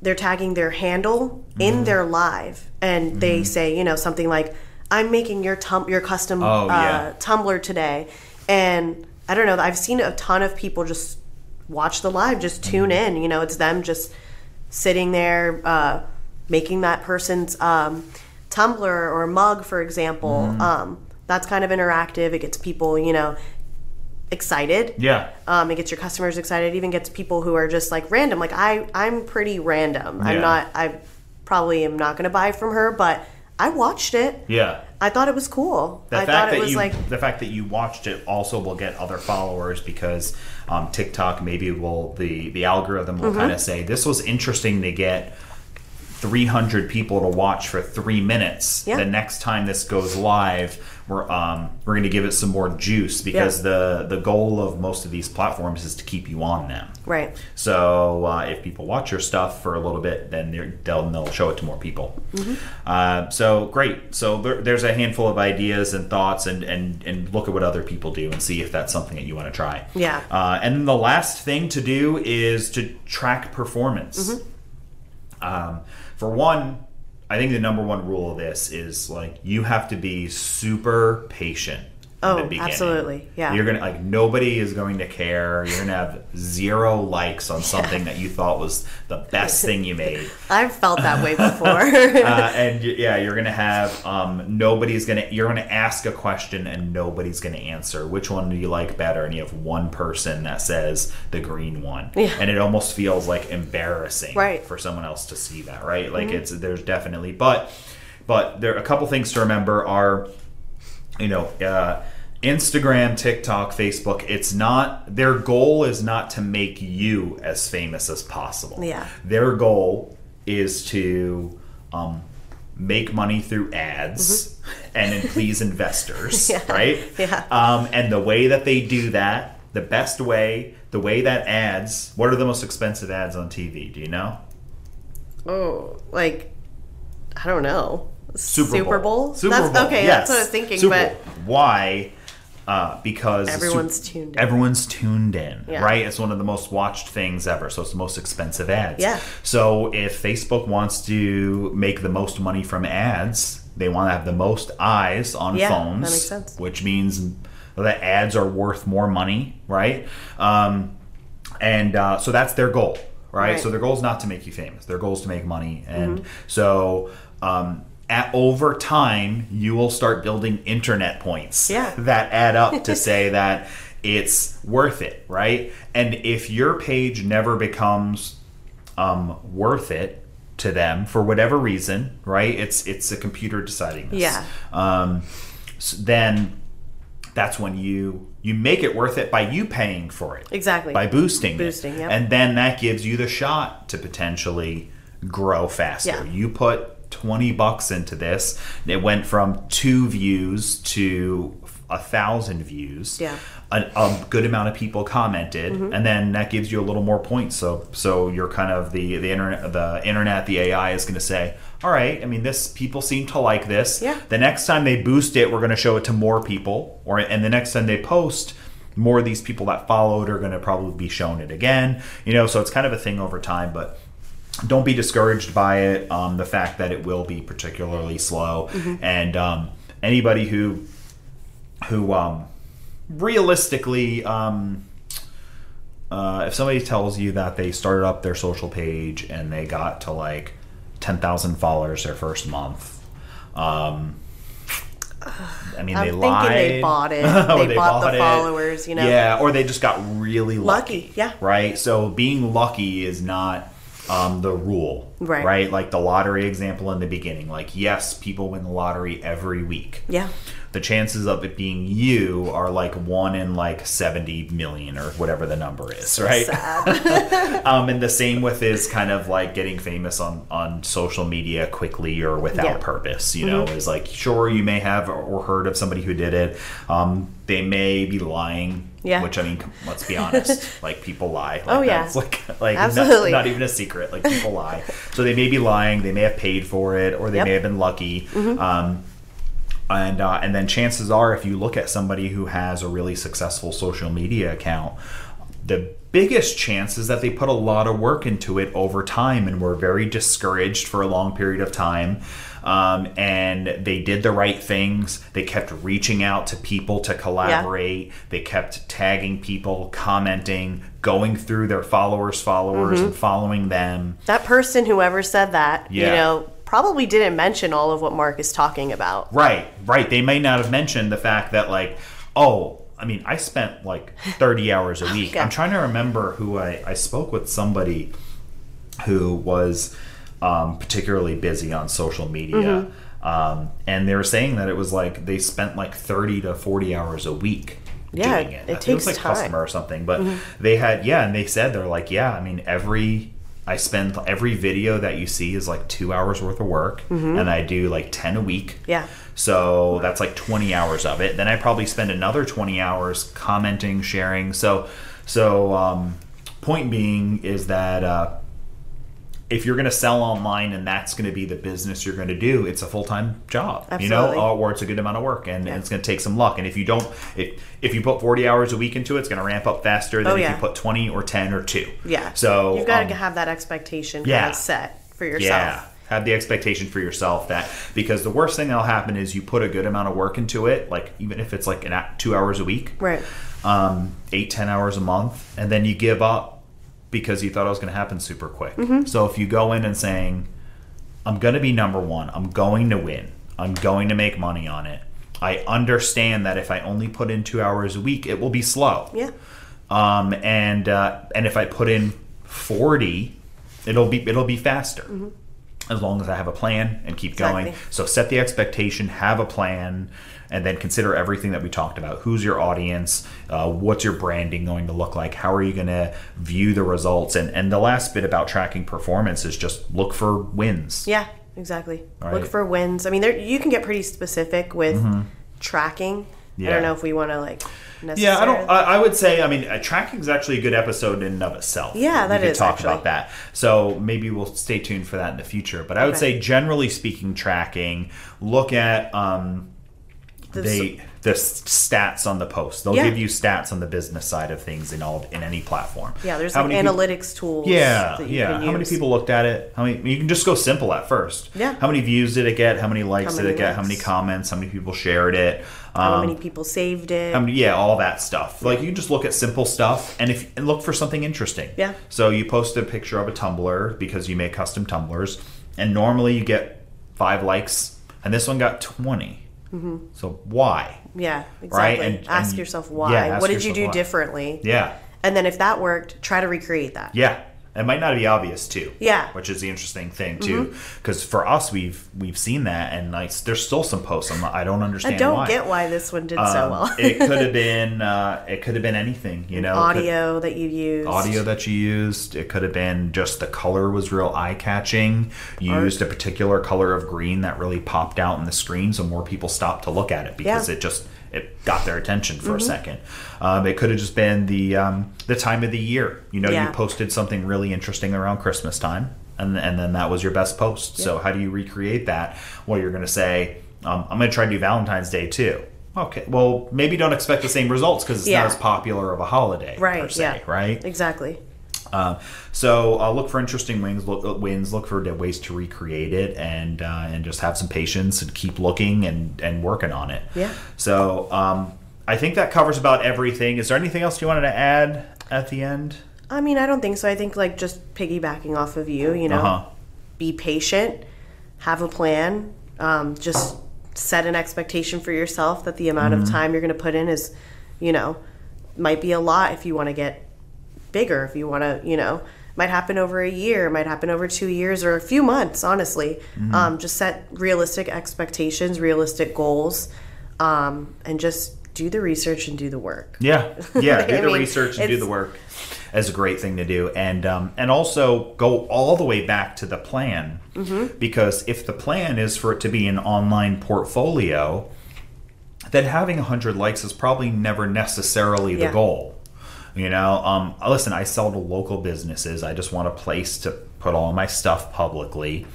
Speaker 3: They're tagging their handle
Speaker 2: Mm-hmm.
Speaker 3: in their live, and they say you know something like, "I'm making your tum- your custom
Speaker 2: Oh,
Speaker 3: uh,
Speaker 2: yeah.
Speaker 3: tumbler today," and I don't know. I've seen a ton of people just watch the live, just tune
Speaker 2: Mm-hmm.
Speaker 3: in. You know, it's them just sitting there uh, making that person's um, tumbler or mug, for example.
Speaker 2: Mm-hmm.
Speaker 3: Um, that's kind of interactive. It gets people, you know, excited.
Speaker 2: yeah
Speaker 3: Um, it gets your customers excited. It even gets people who are just like random. Like I, I'm pretty random.
Speaker 2: Yeah.
Speaker 3: I'm not. I probably am not going to buy from her, but I watched it.
Speaker 2: yeah
Speaker 3: I thought it was cool.
Speaker 2: the
Speaker 3: I
Speaker 2: fact
Speaker 3: thought
Speaker 2: that
Speaker 3: it was
Speaker 2: you
Speaker 3: like
Speaker 2: the fact that you watched it also will get other followers because um, TikTok maybe will the the algorithm
Speaker 3: Mm-hmm.
Speaker 2: will kind of say this was interesting to get 300 people to watch for three minutes.
Speaker 3: Yeah.
Speaker 2: The next time this goes live, we're um, we're going to give it some more juice because the the goal of most of these platforms is to keep you on them.
Speaker 3: right.
Speaker 2: So uh, if people watch your stuff for a little bit, then they're, they'll they'll show it to more people. Uh, so great. So there, there's a handful of ideas and thoughts, and, and and look at what other people do and see if that's something that you want to try.
Speaker 3: Yeah.
Speaker 2: Uh, and then the last thing to do is to track performance. Um, for one, I think the number one rule of this is like you have to be super patient
Speaker 3: Oh, absolutely. Yeah.
Speaker 2: You're gonna like nobody is going to care. You're gonna have zero likes on something that you thought was the best thing you made. (laughs)
Speaker 3: I've felt that way (laughs) before.
Speaker 2: uh, and yeah, you're gonna have um, nobody's gonna. You're gonna ask a question and nobody's gonna answer. Which one do you like better? And you have one person that says the green one,
Speaker 3: Yeah.
Speaker 2: and it almost feels like embarrassing
Speaker 3: Right. Mm-hmm.
Speaker 2: for someone else to see that, right? Like it's there's definitely, but but there are a couple things to remember are, you know. Uh, Instagram, TikTok, Facebook, it's not their goal is not to make you as famous as possible.
Speaker 3: Yeah.
Speaker 2: Their goal is to um, make money through ads and then please (laughs) investors,
Speaker 3: Mm-hmm. Yeah.
Speaker 2: right?
Speaker 3: Yeah.
Speaker 2: Um, and the way that they do that, the best way, the way that ads, what are the most expensive ads on TV? Do you know?
Speaker 3: oh, like I don't know.
Speaker 2: Super,
Speaker 3: Bowl.
Speaker 2: Super
Speaker 3: that's,
Speaker 2: Bowl.
Speaker 3: Okay,
Speaker 2: yes.
Speaker 3: that's what I was thinking.
Speaker 2: Super
Speaker 3: but
Speaker 2: Bowl. why? Uh, because
Speaker 3: Everyone's tuned in.
Speaker 2: Everyone's tuned in,
Speaker 3: Yeah.
Speaker 2: right? It's one of the most watched things ever, so it's the most expensive ads.
Speaker 3: Yeah.
Speaker 2: So if Facebook wants to make the most money from ads, they want to have the most eyes on
Speaker 3: Yeah, that
Speaker 2: phones,
Speaker 3: makes sense.
Speaker 2: which means that ads are worth more money, right? Um, and uh, so that's their goal, right?
Speaker 3: Right.
Speaker 2: So their goal is not to make you famous. Their goal is to make money, and
Speaker 3: Mm-hmm.
Speaker 2: so um, at over time, you will start building internet points
Speaker 3: Yeah. (laughs)
Speaker 2: that add up to say that it's worth it, right? And if your page never becomes um, worth it to them for whatever reason, right? It's it's a computer deciding this.
Speaker 3: Yeah.
Speaker 2: Um, s then that's when you you make it worth it by you paying for it
Speaker 3: Exactly.
Speaker 2: by boosting, it.
Speaker 3: Boosting, yep.
Speaker 2: and then that gives you the shot to potentially grow faster.
Speaker 3: Yeah.
Speaker 2: You put twenty bucks into this, it went from two views to a thousand views.
Speaker 3: Yeah.
Speaker 2: A, a good amount of people commented,
Speaker 3: Mm-hmm.
Speaker 2: and then that gives you a little more points. So, so you're kind of the the internet, the internet, the AI is going to say, all right. I mean, this people seem to like this.
Speaker 3: Yeah.
Speaker 2: The next time they boost it, we're going to show it to more people, or and the next time they post, more of these people that followed are going to probably be shown it again. You know, so it's kind of a thing over time, but don't be discouraged by it. Um, the fact that it will be particularly slow, and um, anybody who who um, realistically. Um, uh, if somebody tells you that they started up their social page and they got to like 10,000 followers their first month, um, I mean,
Speaker 3: I'm
Speaker 2: they
Speaker 3: thinking
Speaker 2: lied. (laughs)
Speaker 3: they bought it.
Speaker 2: Or
Speaker 3: They bought the
Speaker 2: it.
Speaker 3: followers, you know?
Speaker 2: Yeah, or they just got really lucky.
Speaker 3: Lucky, yeah.
Speaker 2: Right? So being lucky is not um, the rule.
Speaker 3: Right.
Speaker 2: Right? Like the lottery example in the beginning. Like, yes, people win the lottery every week
Speaker 3: yeah.
Speaker 2: the chances of it being you are like one in like 70 million or whatever the number is right
Speaker 3: Sad. (laughs)
Speaker 2: um, and the same with is kind of like getting famous on on social media quickly or without
Speaker 3: Yeah.
Speaker 2: purpose you know is like sure you may have or heard of somebody who did it um, they may be lying
Speaker 3: Yeah.
Speaker 2: which i mean let's be honest (laughs) like people lie like,
Speaker 3: Oh, yeah.
Speaker 2: that's like (laughs) like not- not, even a secret like people lie so they may be lying they may have paid for it or they
Speaker 3: Yep.
Speaker 2: may have been lucky um, and uh, and then chances are if you look at somebody who has a really successful social media account the biggest chance is that they put a lot of work into it over time and were very discouraged for a long period of time um, and they did the right things. They kept reaching out to people to collaborate. They kept tagging people commenting going through their followers followers and following them.
Speaker 3: That person, whoever said that, you know, probably didn't mention all of what Mark is talking about.
Speaker 2: Right, right. They may not have mentioned the fact that, like, oh, I mean, I spent like 30 hours a (laughs) week.
Speaker 3: Yeah.
Speaker 2: I'm trying to remember who I, I spoke with somebody who was um, particularly busy on social media.
Speaker 3: Mm-hmm.
Speaker 2: Um, and they were saying that it was like they spent like 30 to 40 hours a week
Speaker 3: Yeah,
Speaker 2: doing it.
Speaker 3: it
Speaker 2: was
Speaker 3: takes
Speaker 2: like
Speaker 3: time. Mm-hmm.
Speaker 2: customer or something. But they had, yeah, and they said they're like, yeah, I mean, every. I spend every video that you see is like two hours worth of work, and I do like 10 a week.
Speaker 3: Mm-hmm. Yeah.
Speaker 2: So that's like 20 hours of it. Then I probably spend another 20 hours commenting, sharing. So, so um, point being is that uh, if you're going to sell online and that's going to be the business you're going to do, it's a full time job, you know, or it's a good amount of work, and,
Speaker 3: Yeah.
Speaker 2: and it's going to take some luck. And if you don't, if if you put 40 hours a week into it, it's going to ramp up faster than
Speaker 3: Oh,
Speaker 2: if you put 20 or 10 or two.
Speaker 3: Yeah.
Speaker 2: So
Speaker 3: you've got
Speaker 2: um,
Speaker 3: to have that expectation
Speaker 2: yeah.
Speaker 3: kind of set for yourself.
Speaker 2: yeah. have the expectation for yourself that because the worst thing that'll happen is you put a good amount of work into it, like even if it's like an two hours a week,
Speaker 3: Right.
Speaker 2: um, eight ten hours a month, and then you give up because you thought it was going to happen super quick. So if you go in and saying, "I'm going to be number one. I'm going to win. I'm going to make money on it." I understand that if I only put in two hours a week, it will be slow.
Speaker 3: Yeah.
Speaker 2: Um, and uh, and if I put in forty, it'll be it'll be faster. As long as I have a plan and keep going. So set the expectation, have a plan, and then consider everything that we talked about. Who's your audience? Uh, what's your branding going to look like? How are you going to view the results? And and the last bit about tracking performance is just look for wins.
Speaker 3: Yeah, exactly.
Speaker 2: Right.
Speaker 3: Look for wins. I mean, there you can get pretty specific with tracking. I
Speaker 2: Mm-hmm. Yeah.
Speaker 3: don't know if we want to like.
Speaker 2: Yeah, I don't. I, I would say. I mean, uh, tracking is actually a good episode in and of itself.
Speaker 3: Yeah,
Speaker 2: we
Speaker 3: that
Speaker 2: could
Speaker 3: is,
Speaker 2: talk
Speaker 3: actually.
Speaker 2: about that. So maybe we'll stay tuned for that in the future. But I would
Speaker 3: Okay.
Speaker 2: say, generally speaking, tracking. Look at um,
Speaker 3: The
Speaker 2: they the stats on the post. They'll
Speaker 3: Yeah.
Speaker 2: give you stats on the business side of things in all in any platform.
Speaker 3: Yeah, there's
Speaker 2: How
Speaker 3: like
Speaker 2: many
Speaker 3: analytics tools.
Speaker 2: yeah,
Speaker 3: that you
Speaker 2: yeah. How many people looked at it? How many? You can just go simple at first.
Speaker 3: Yeah.
Speaker 2: How many views did it get? How many likes
Speaker 3: How
Speaker 2: did
Speaker 3: many
Speaker 2: it get? How many comments? How many people shared it?
Speaker 3: How
Speaker 2: Um,
Speaker 3: many people saved it?
Speaker 2: Mean, yeah, all that stuff. Like you can just look at simple stuff and if and look for something interesting.
Speaker 3: Yeah.
Speaker 2: So you post a picture of a tumbler because you make custom tumblers, and normally you get five likes, and this one got 20 So why?
Speaker 3: yeah, exactly.
Speaker 2: Right, and-
Speaker 3: ask
Speaker 2: and-
Speaker 3: yourself why.
Speaker 2: yeah,
Speaker 3: what did you do
Speaker 2: why.
Speaker 3: differently?
Speaker 2: Yeah,
Speaker 3: And then if that worked, try to recreate that.
Speaker 2: yeah. It might not be obvious too.
Speaker 3: Yeah.
Speaker 2: Which is the interesting thing too, because for us, we've we've seen that, and like there's still some posts. I'm I don't understand.
Speaker 3: I don't
Speaker 2: why.
Speaker 3: get why this one did so
Speaker 2: Um,
Speaker 3: well.
Speaker 2: it (laughs) could have been uh, it could have been anything, you know. It could-
Speaker 3: Audio that you used.
Speaker 2: audio that you used. It could have been just the color was real eye catching. You
Speaker 3: Art.
Speaker 2: used a particular color of green that really popped out in the screen, so more people stopped to look at it because
Speaker 3: Yeah. Mm-hmm.
Speaker 2: it just it got their attention for a second. Um, it could have just been the um, the time of the year. You know,
Speaker 3: Yeah.
Speaker 2: you posted something really interesting around Christmas time. And, and then that was your best post. So how do you recreate that? Well, you're going to say, um, I'm going to try to do Valentine's Day too. Okay, well, maybe don't expect the same results because it's
Speaker 3: Yeah.
Speaker 2: not as popular of a holiday,
Speaker 3: Right.
Speaker 2: Per se,
Speaker 3: yeah.
Speaker 2: right?
Speaker 3: Exactly.
Speaker 2: Um, so uh, look for interesting wings, look, uh, wins. Look for ways to recreate it, and uh, and just have some patience and keep looking and and working on it.
Speaker 3: Yeah.
Speaker 2: So um, I think that covers about everything. Is there anything else you wanted to add at the end?
Speaker 3: I mean, I don't think so. I think like just piggybacking off of you, you know,
Speaker 2: Uh-huh.
Speaker 3: be patient, have a plan, um, just set an expectation for yourself that the amount
Speaker 2: Mm-hmm.
Speaker 3: of time you're going to put in is, you know, might be a lot if you want to get bigger, if you want to, you know, might happen over a year, might happen over two years or a few months, honestly.
Speaker 2: Mm-hmm.
Speaker 3: Um, just set realistic expectations, realistic goals, um, and just do the research and do the work.
Speaker 2: Yeah, (laughs) yeah. Do
Speaker 3: I
Speaker 2: the
Speaker 3: mean,
Speaker 2: research and do the work. Is a great thing to do, and um, and also go all the way back to the plan,
Speaker 3: Mm-hmm.
Speaker 2: because if the plan is for it to be an online portfolio, then having 100 likes is probably never necessarily the
Speaker 3: Yeah.
Speaker 2: goal. You know, um, listen, I sell to local businesses. I just want a place to put all my stuff publicly.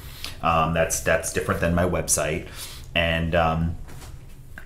Speaker 2: Um, that's that's different than my website, and um,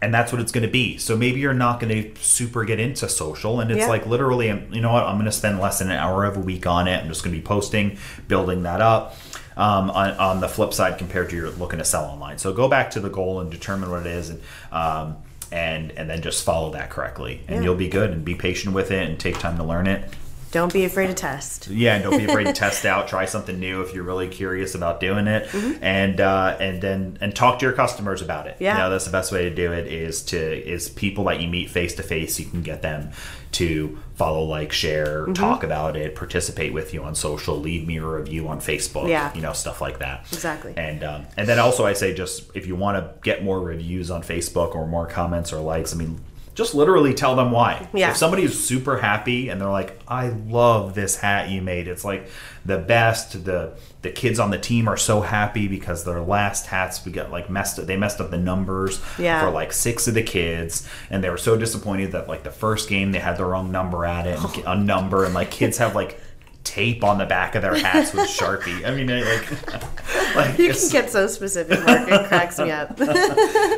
Speaker 2: and that's what it's going to be. So maybe you're not going to super get into social, and it's
Speaker 3: Yeah.
Speaker 2: like literally, um, you know what? I'm going to spend less than an hour of a week on it. I'm just going to be posting, building that up. Um, on, on the flip side, compared to you're looking to sell online, so go back to the goal and determine what it is, and um, and and then just follow that correctly, and
Speaker 3: Yeah.
Speaker 2: you'll be good. And be patient with it, and take time to learn it.
Speaker 3: Don't be afraid to test.
Speaker 2: Yeah, and don't be afraid to (laughs) test out. Try something new if you're really curious about doing it,
Speaker 3: Mm-hmm.
Speaker 2: and uh, and then and talk to your customers about it.
Speaker 3: Yeah.
Speaker 2: you know that's the best way to do it is to is people that you meet face to face. You can get them to follow, like, share,
Speaker 3: Mm-hmm.
Speaker 2: talk about it, participate with you on social, leave me a review on Facebook.
Speaker 3: Yeah.
Speaker 2: you know stuff like that.
Speaker 3: Exactly.
Speaker 2: And um, and then also I say just if you want to get more reviews on Facebook or more comments or likes, I mean. Just literally tell them why.
Speaker 3: Yeah.
Speaker 2: If somebody is super happy and they're like, "I love this hat you made. It's like the best." The the kids on the team are so happy because their last hats we got like messed. They messed up the numbers
Speaker 3: Yeah.
Speaker 2: for like six of the kids, and they were so disappointed that like the first game they had the wrong number at it, and (laughs) a number, and like kids have like tape on the back of their hats with (laughs) Sharpie. I mean, like, (laughs) like
Speaker 3: You can get so specific, Mark. It cracks me up.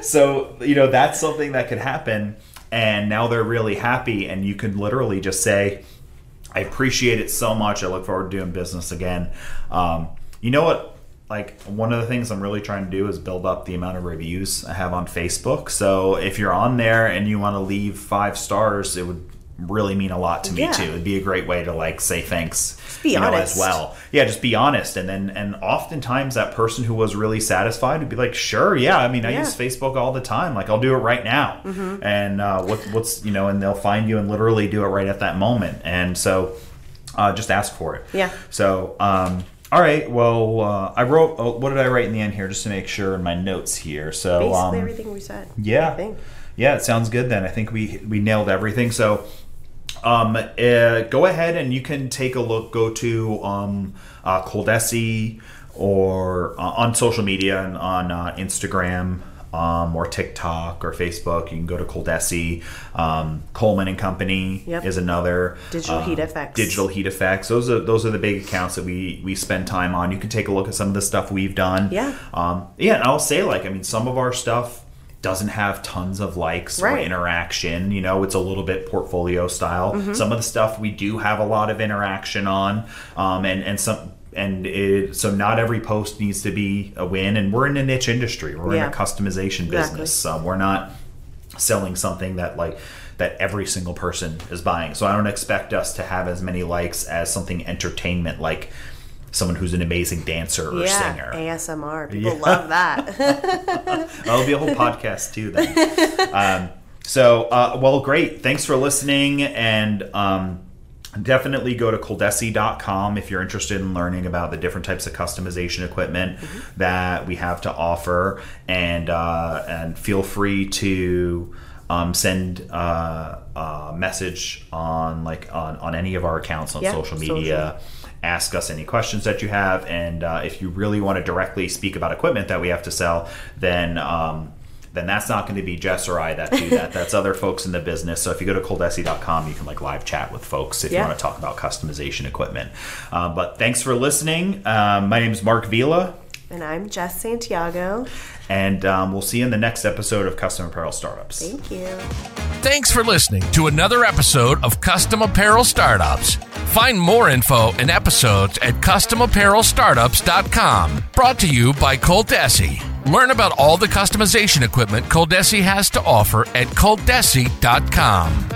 Speaker 2: so you know that's something that could happen and now they're really happy and you can literally just say i appreciate it so much i look forward to doing business again um, you know what like one of the things I'm really trying to do is build up the amount of reviews I have on Facebook. So if you're on there and you want to leave five stars, it would really mean a lot to me
Speaker 3: Yeah.
Speaker 2: too. It'd be a great way to like say thanks
Speaker 3: be
Speaker 2: you know,
Speaker 3: honest.
Speaker 2: as well. Yeah, just be honest and then and oftentimes that person who was really satisfied would be like, "Sure, yeah, I mean, I
Speaker 3: Yeah.
Speaker 2: use Facebook all the time. Like I'll do it right now."
Speaker 3: Mm-hmm.
Speaker 2: And uh what what's, you know, and they'll find you and literally do it right at that moment. And so uh just ask for it.
Speaker 3: Yeah.
Speaker 2: So, um all right. Well, uh, I wrote. Oh, what did I write in the end here, just to make sure in my notes here? So,
Speaker 3: Basically
Speaker 2: um,
Speaker 3: everything we said.
Speaker 2: yeah. Yeah, it sounds good then. I think we we nailed everything. So um, uh, go ahead and you can take a look. Go to um, uh, Coldesi or uh, on social media and on uh, Instagram um, or TikTok or Facebook. You can go to Coldesi. Um, Colman and Company
Speaker 3: Yep.
Speaker 2: is another.
Speaker 3: Digital
Speaker 2: uh,
Speaker 3: Heat FX.
Speaker 2: Digital Heat FX. Those are those are the big accounts that we we spend time on. You can take a look at some of the stuff we've done.
Speaker 3: Yeah.
Speaker 2: Um, yeah, and I'll say like I mean some of our stuff doesn't have tons of likes or interaction. You know, it's a little bit portfolio style.
Speaker 3: Mm-hmm.
Speaker 2: Some of the stuff we do have a lot of interaction on, um, and and some. And it, so, not every post needs to be a win. And we're in a niche industry. We're in a customization
Speaker 3: Exactly.
Speaker 2: business. Um, we're not selling something that like that every single person is buying. So I don't expect us to have as many likes as something entertainment like someone who's an amazing dancer or
Speaker 3: yeah.
Speaker 2: singer.
Speaker 3: ASMR. People
Speaker 2: Yeah.
Speaker 3: love that. (laughs) (laughs)
Speaker 2: That'll be a whole podcast too then. Um, so uh, well great. Thanks for listening and um, definitely go to coldesi.com if you're interested in learning about the different types of customization equipment that we have to offer and uh, and feel free to um, send uh, a message on like on, on any of our accounts on
Speaker 3: Yeah,
Speaker 2: social
Speaker 3: social.
Speaker 2: Ask us any questions that you have and uh, if you really want to directly speak about equipment that we have to sell then um, then that's not going to be Jess or I that do that. (laughs) That's other folks in the business. So if you go to coldesi.com, you can like live chat with folks if you want to talk about customization equipment. Uh, but thanks for listening. Um, my name is Mark Vila,
Speaker 3: and I'm Jess Santiago.
Speaker 2: And um, we'll see you in the next episode of Custom Apparel Startups.
Speaker 3: Thank you.
Speaker 1: Thanks for listening to another episode of Custom Apparel Startups. Find more info and episodes at customapparelstartups.com. Brought to you by Coldesi. Learn about all the customization equipment Coldesi has to offer at coldesi.com.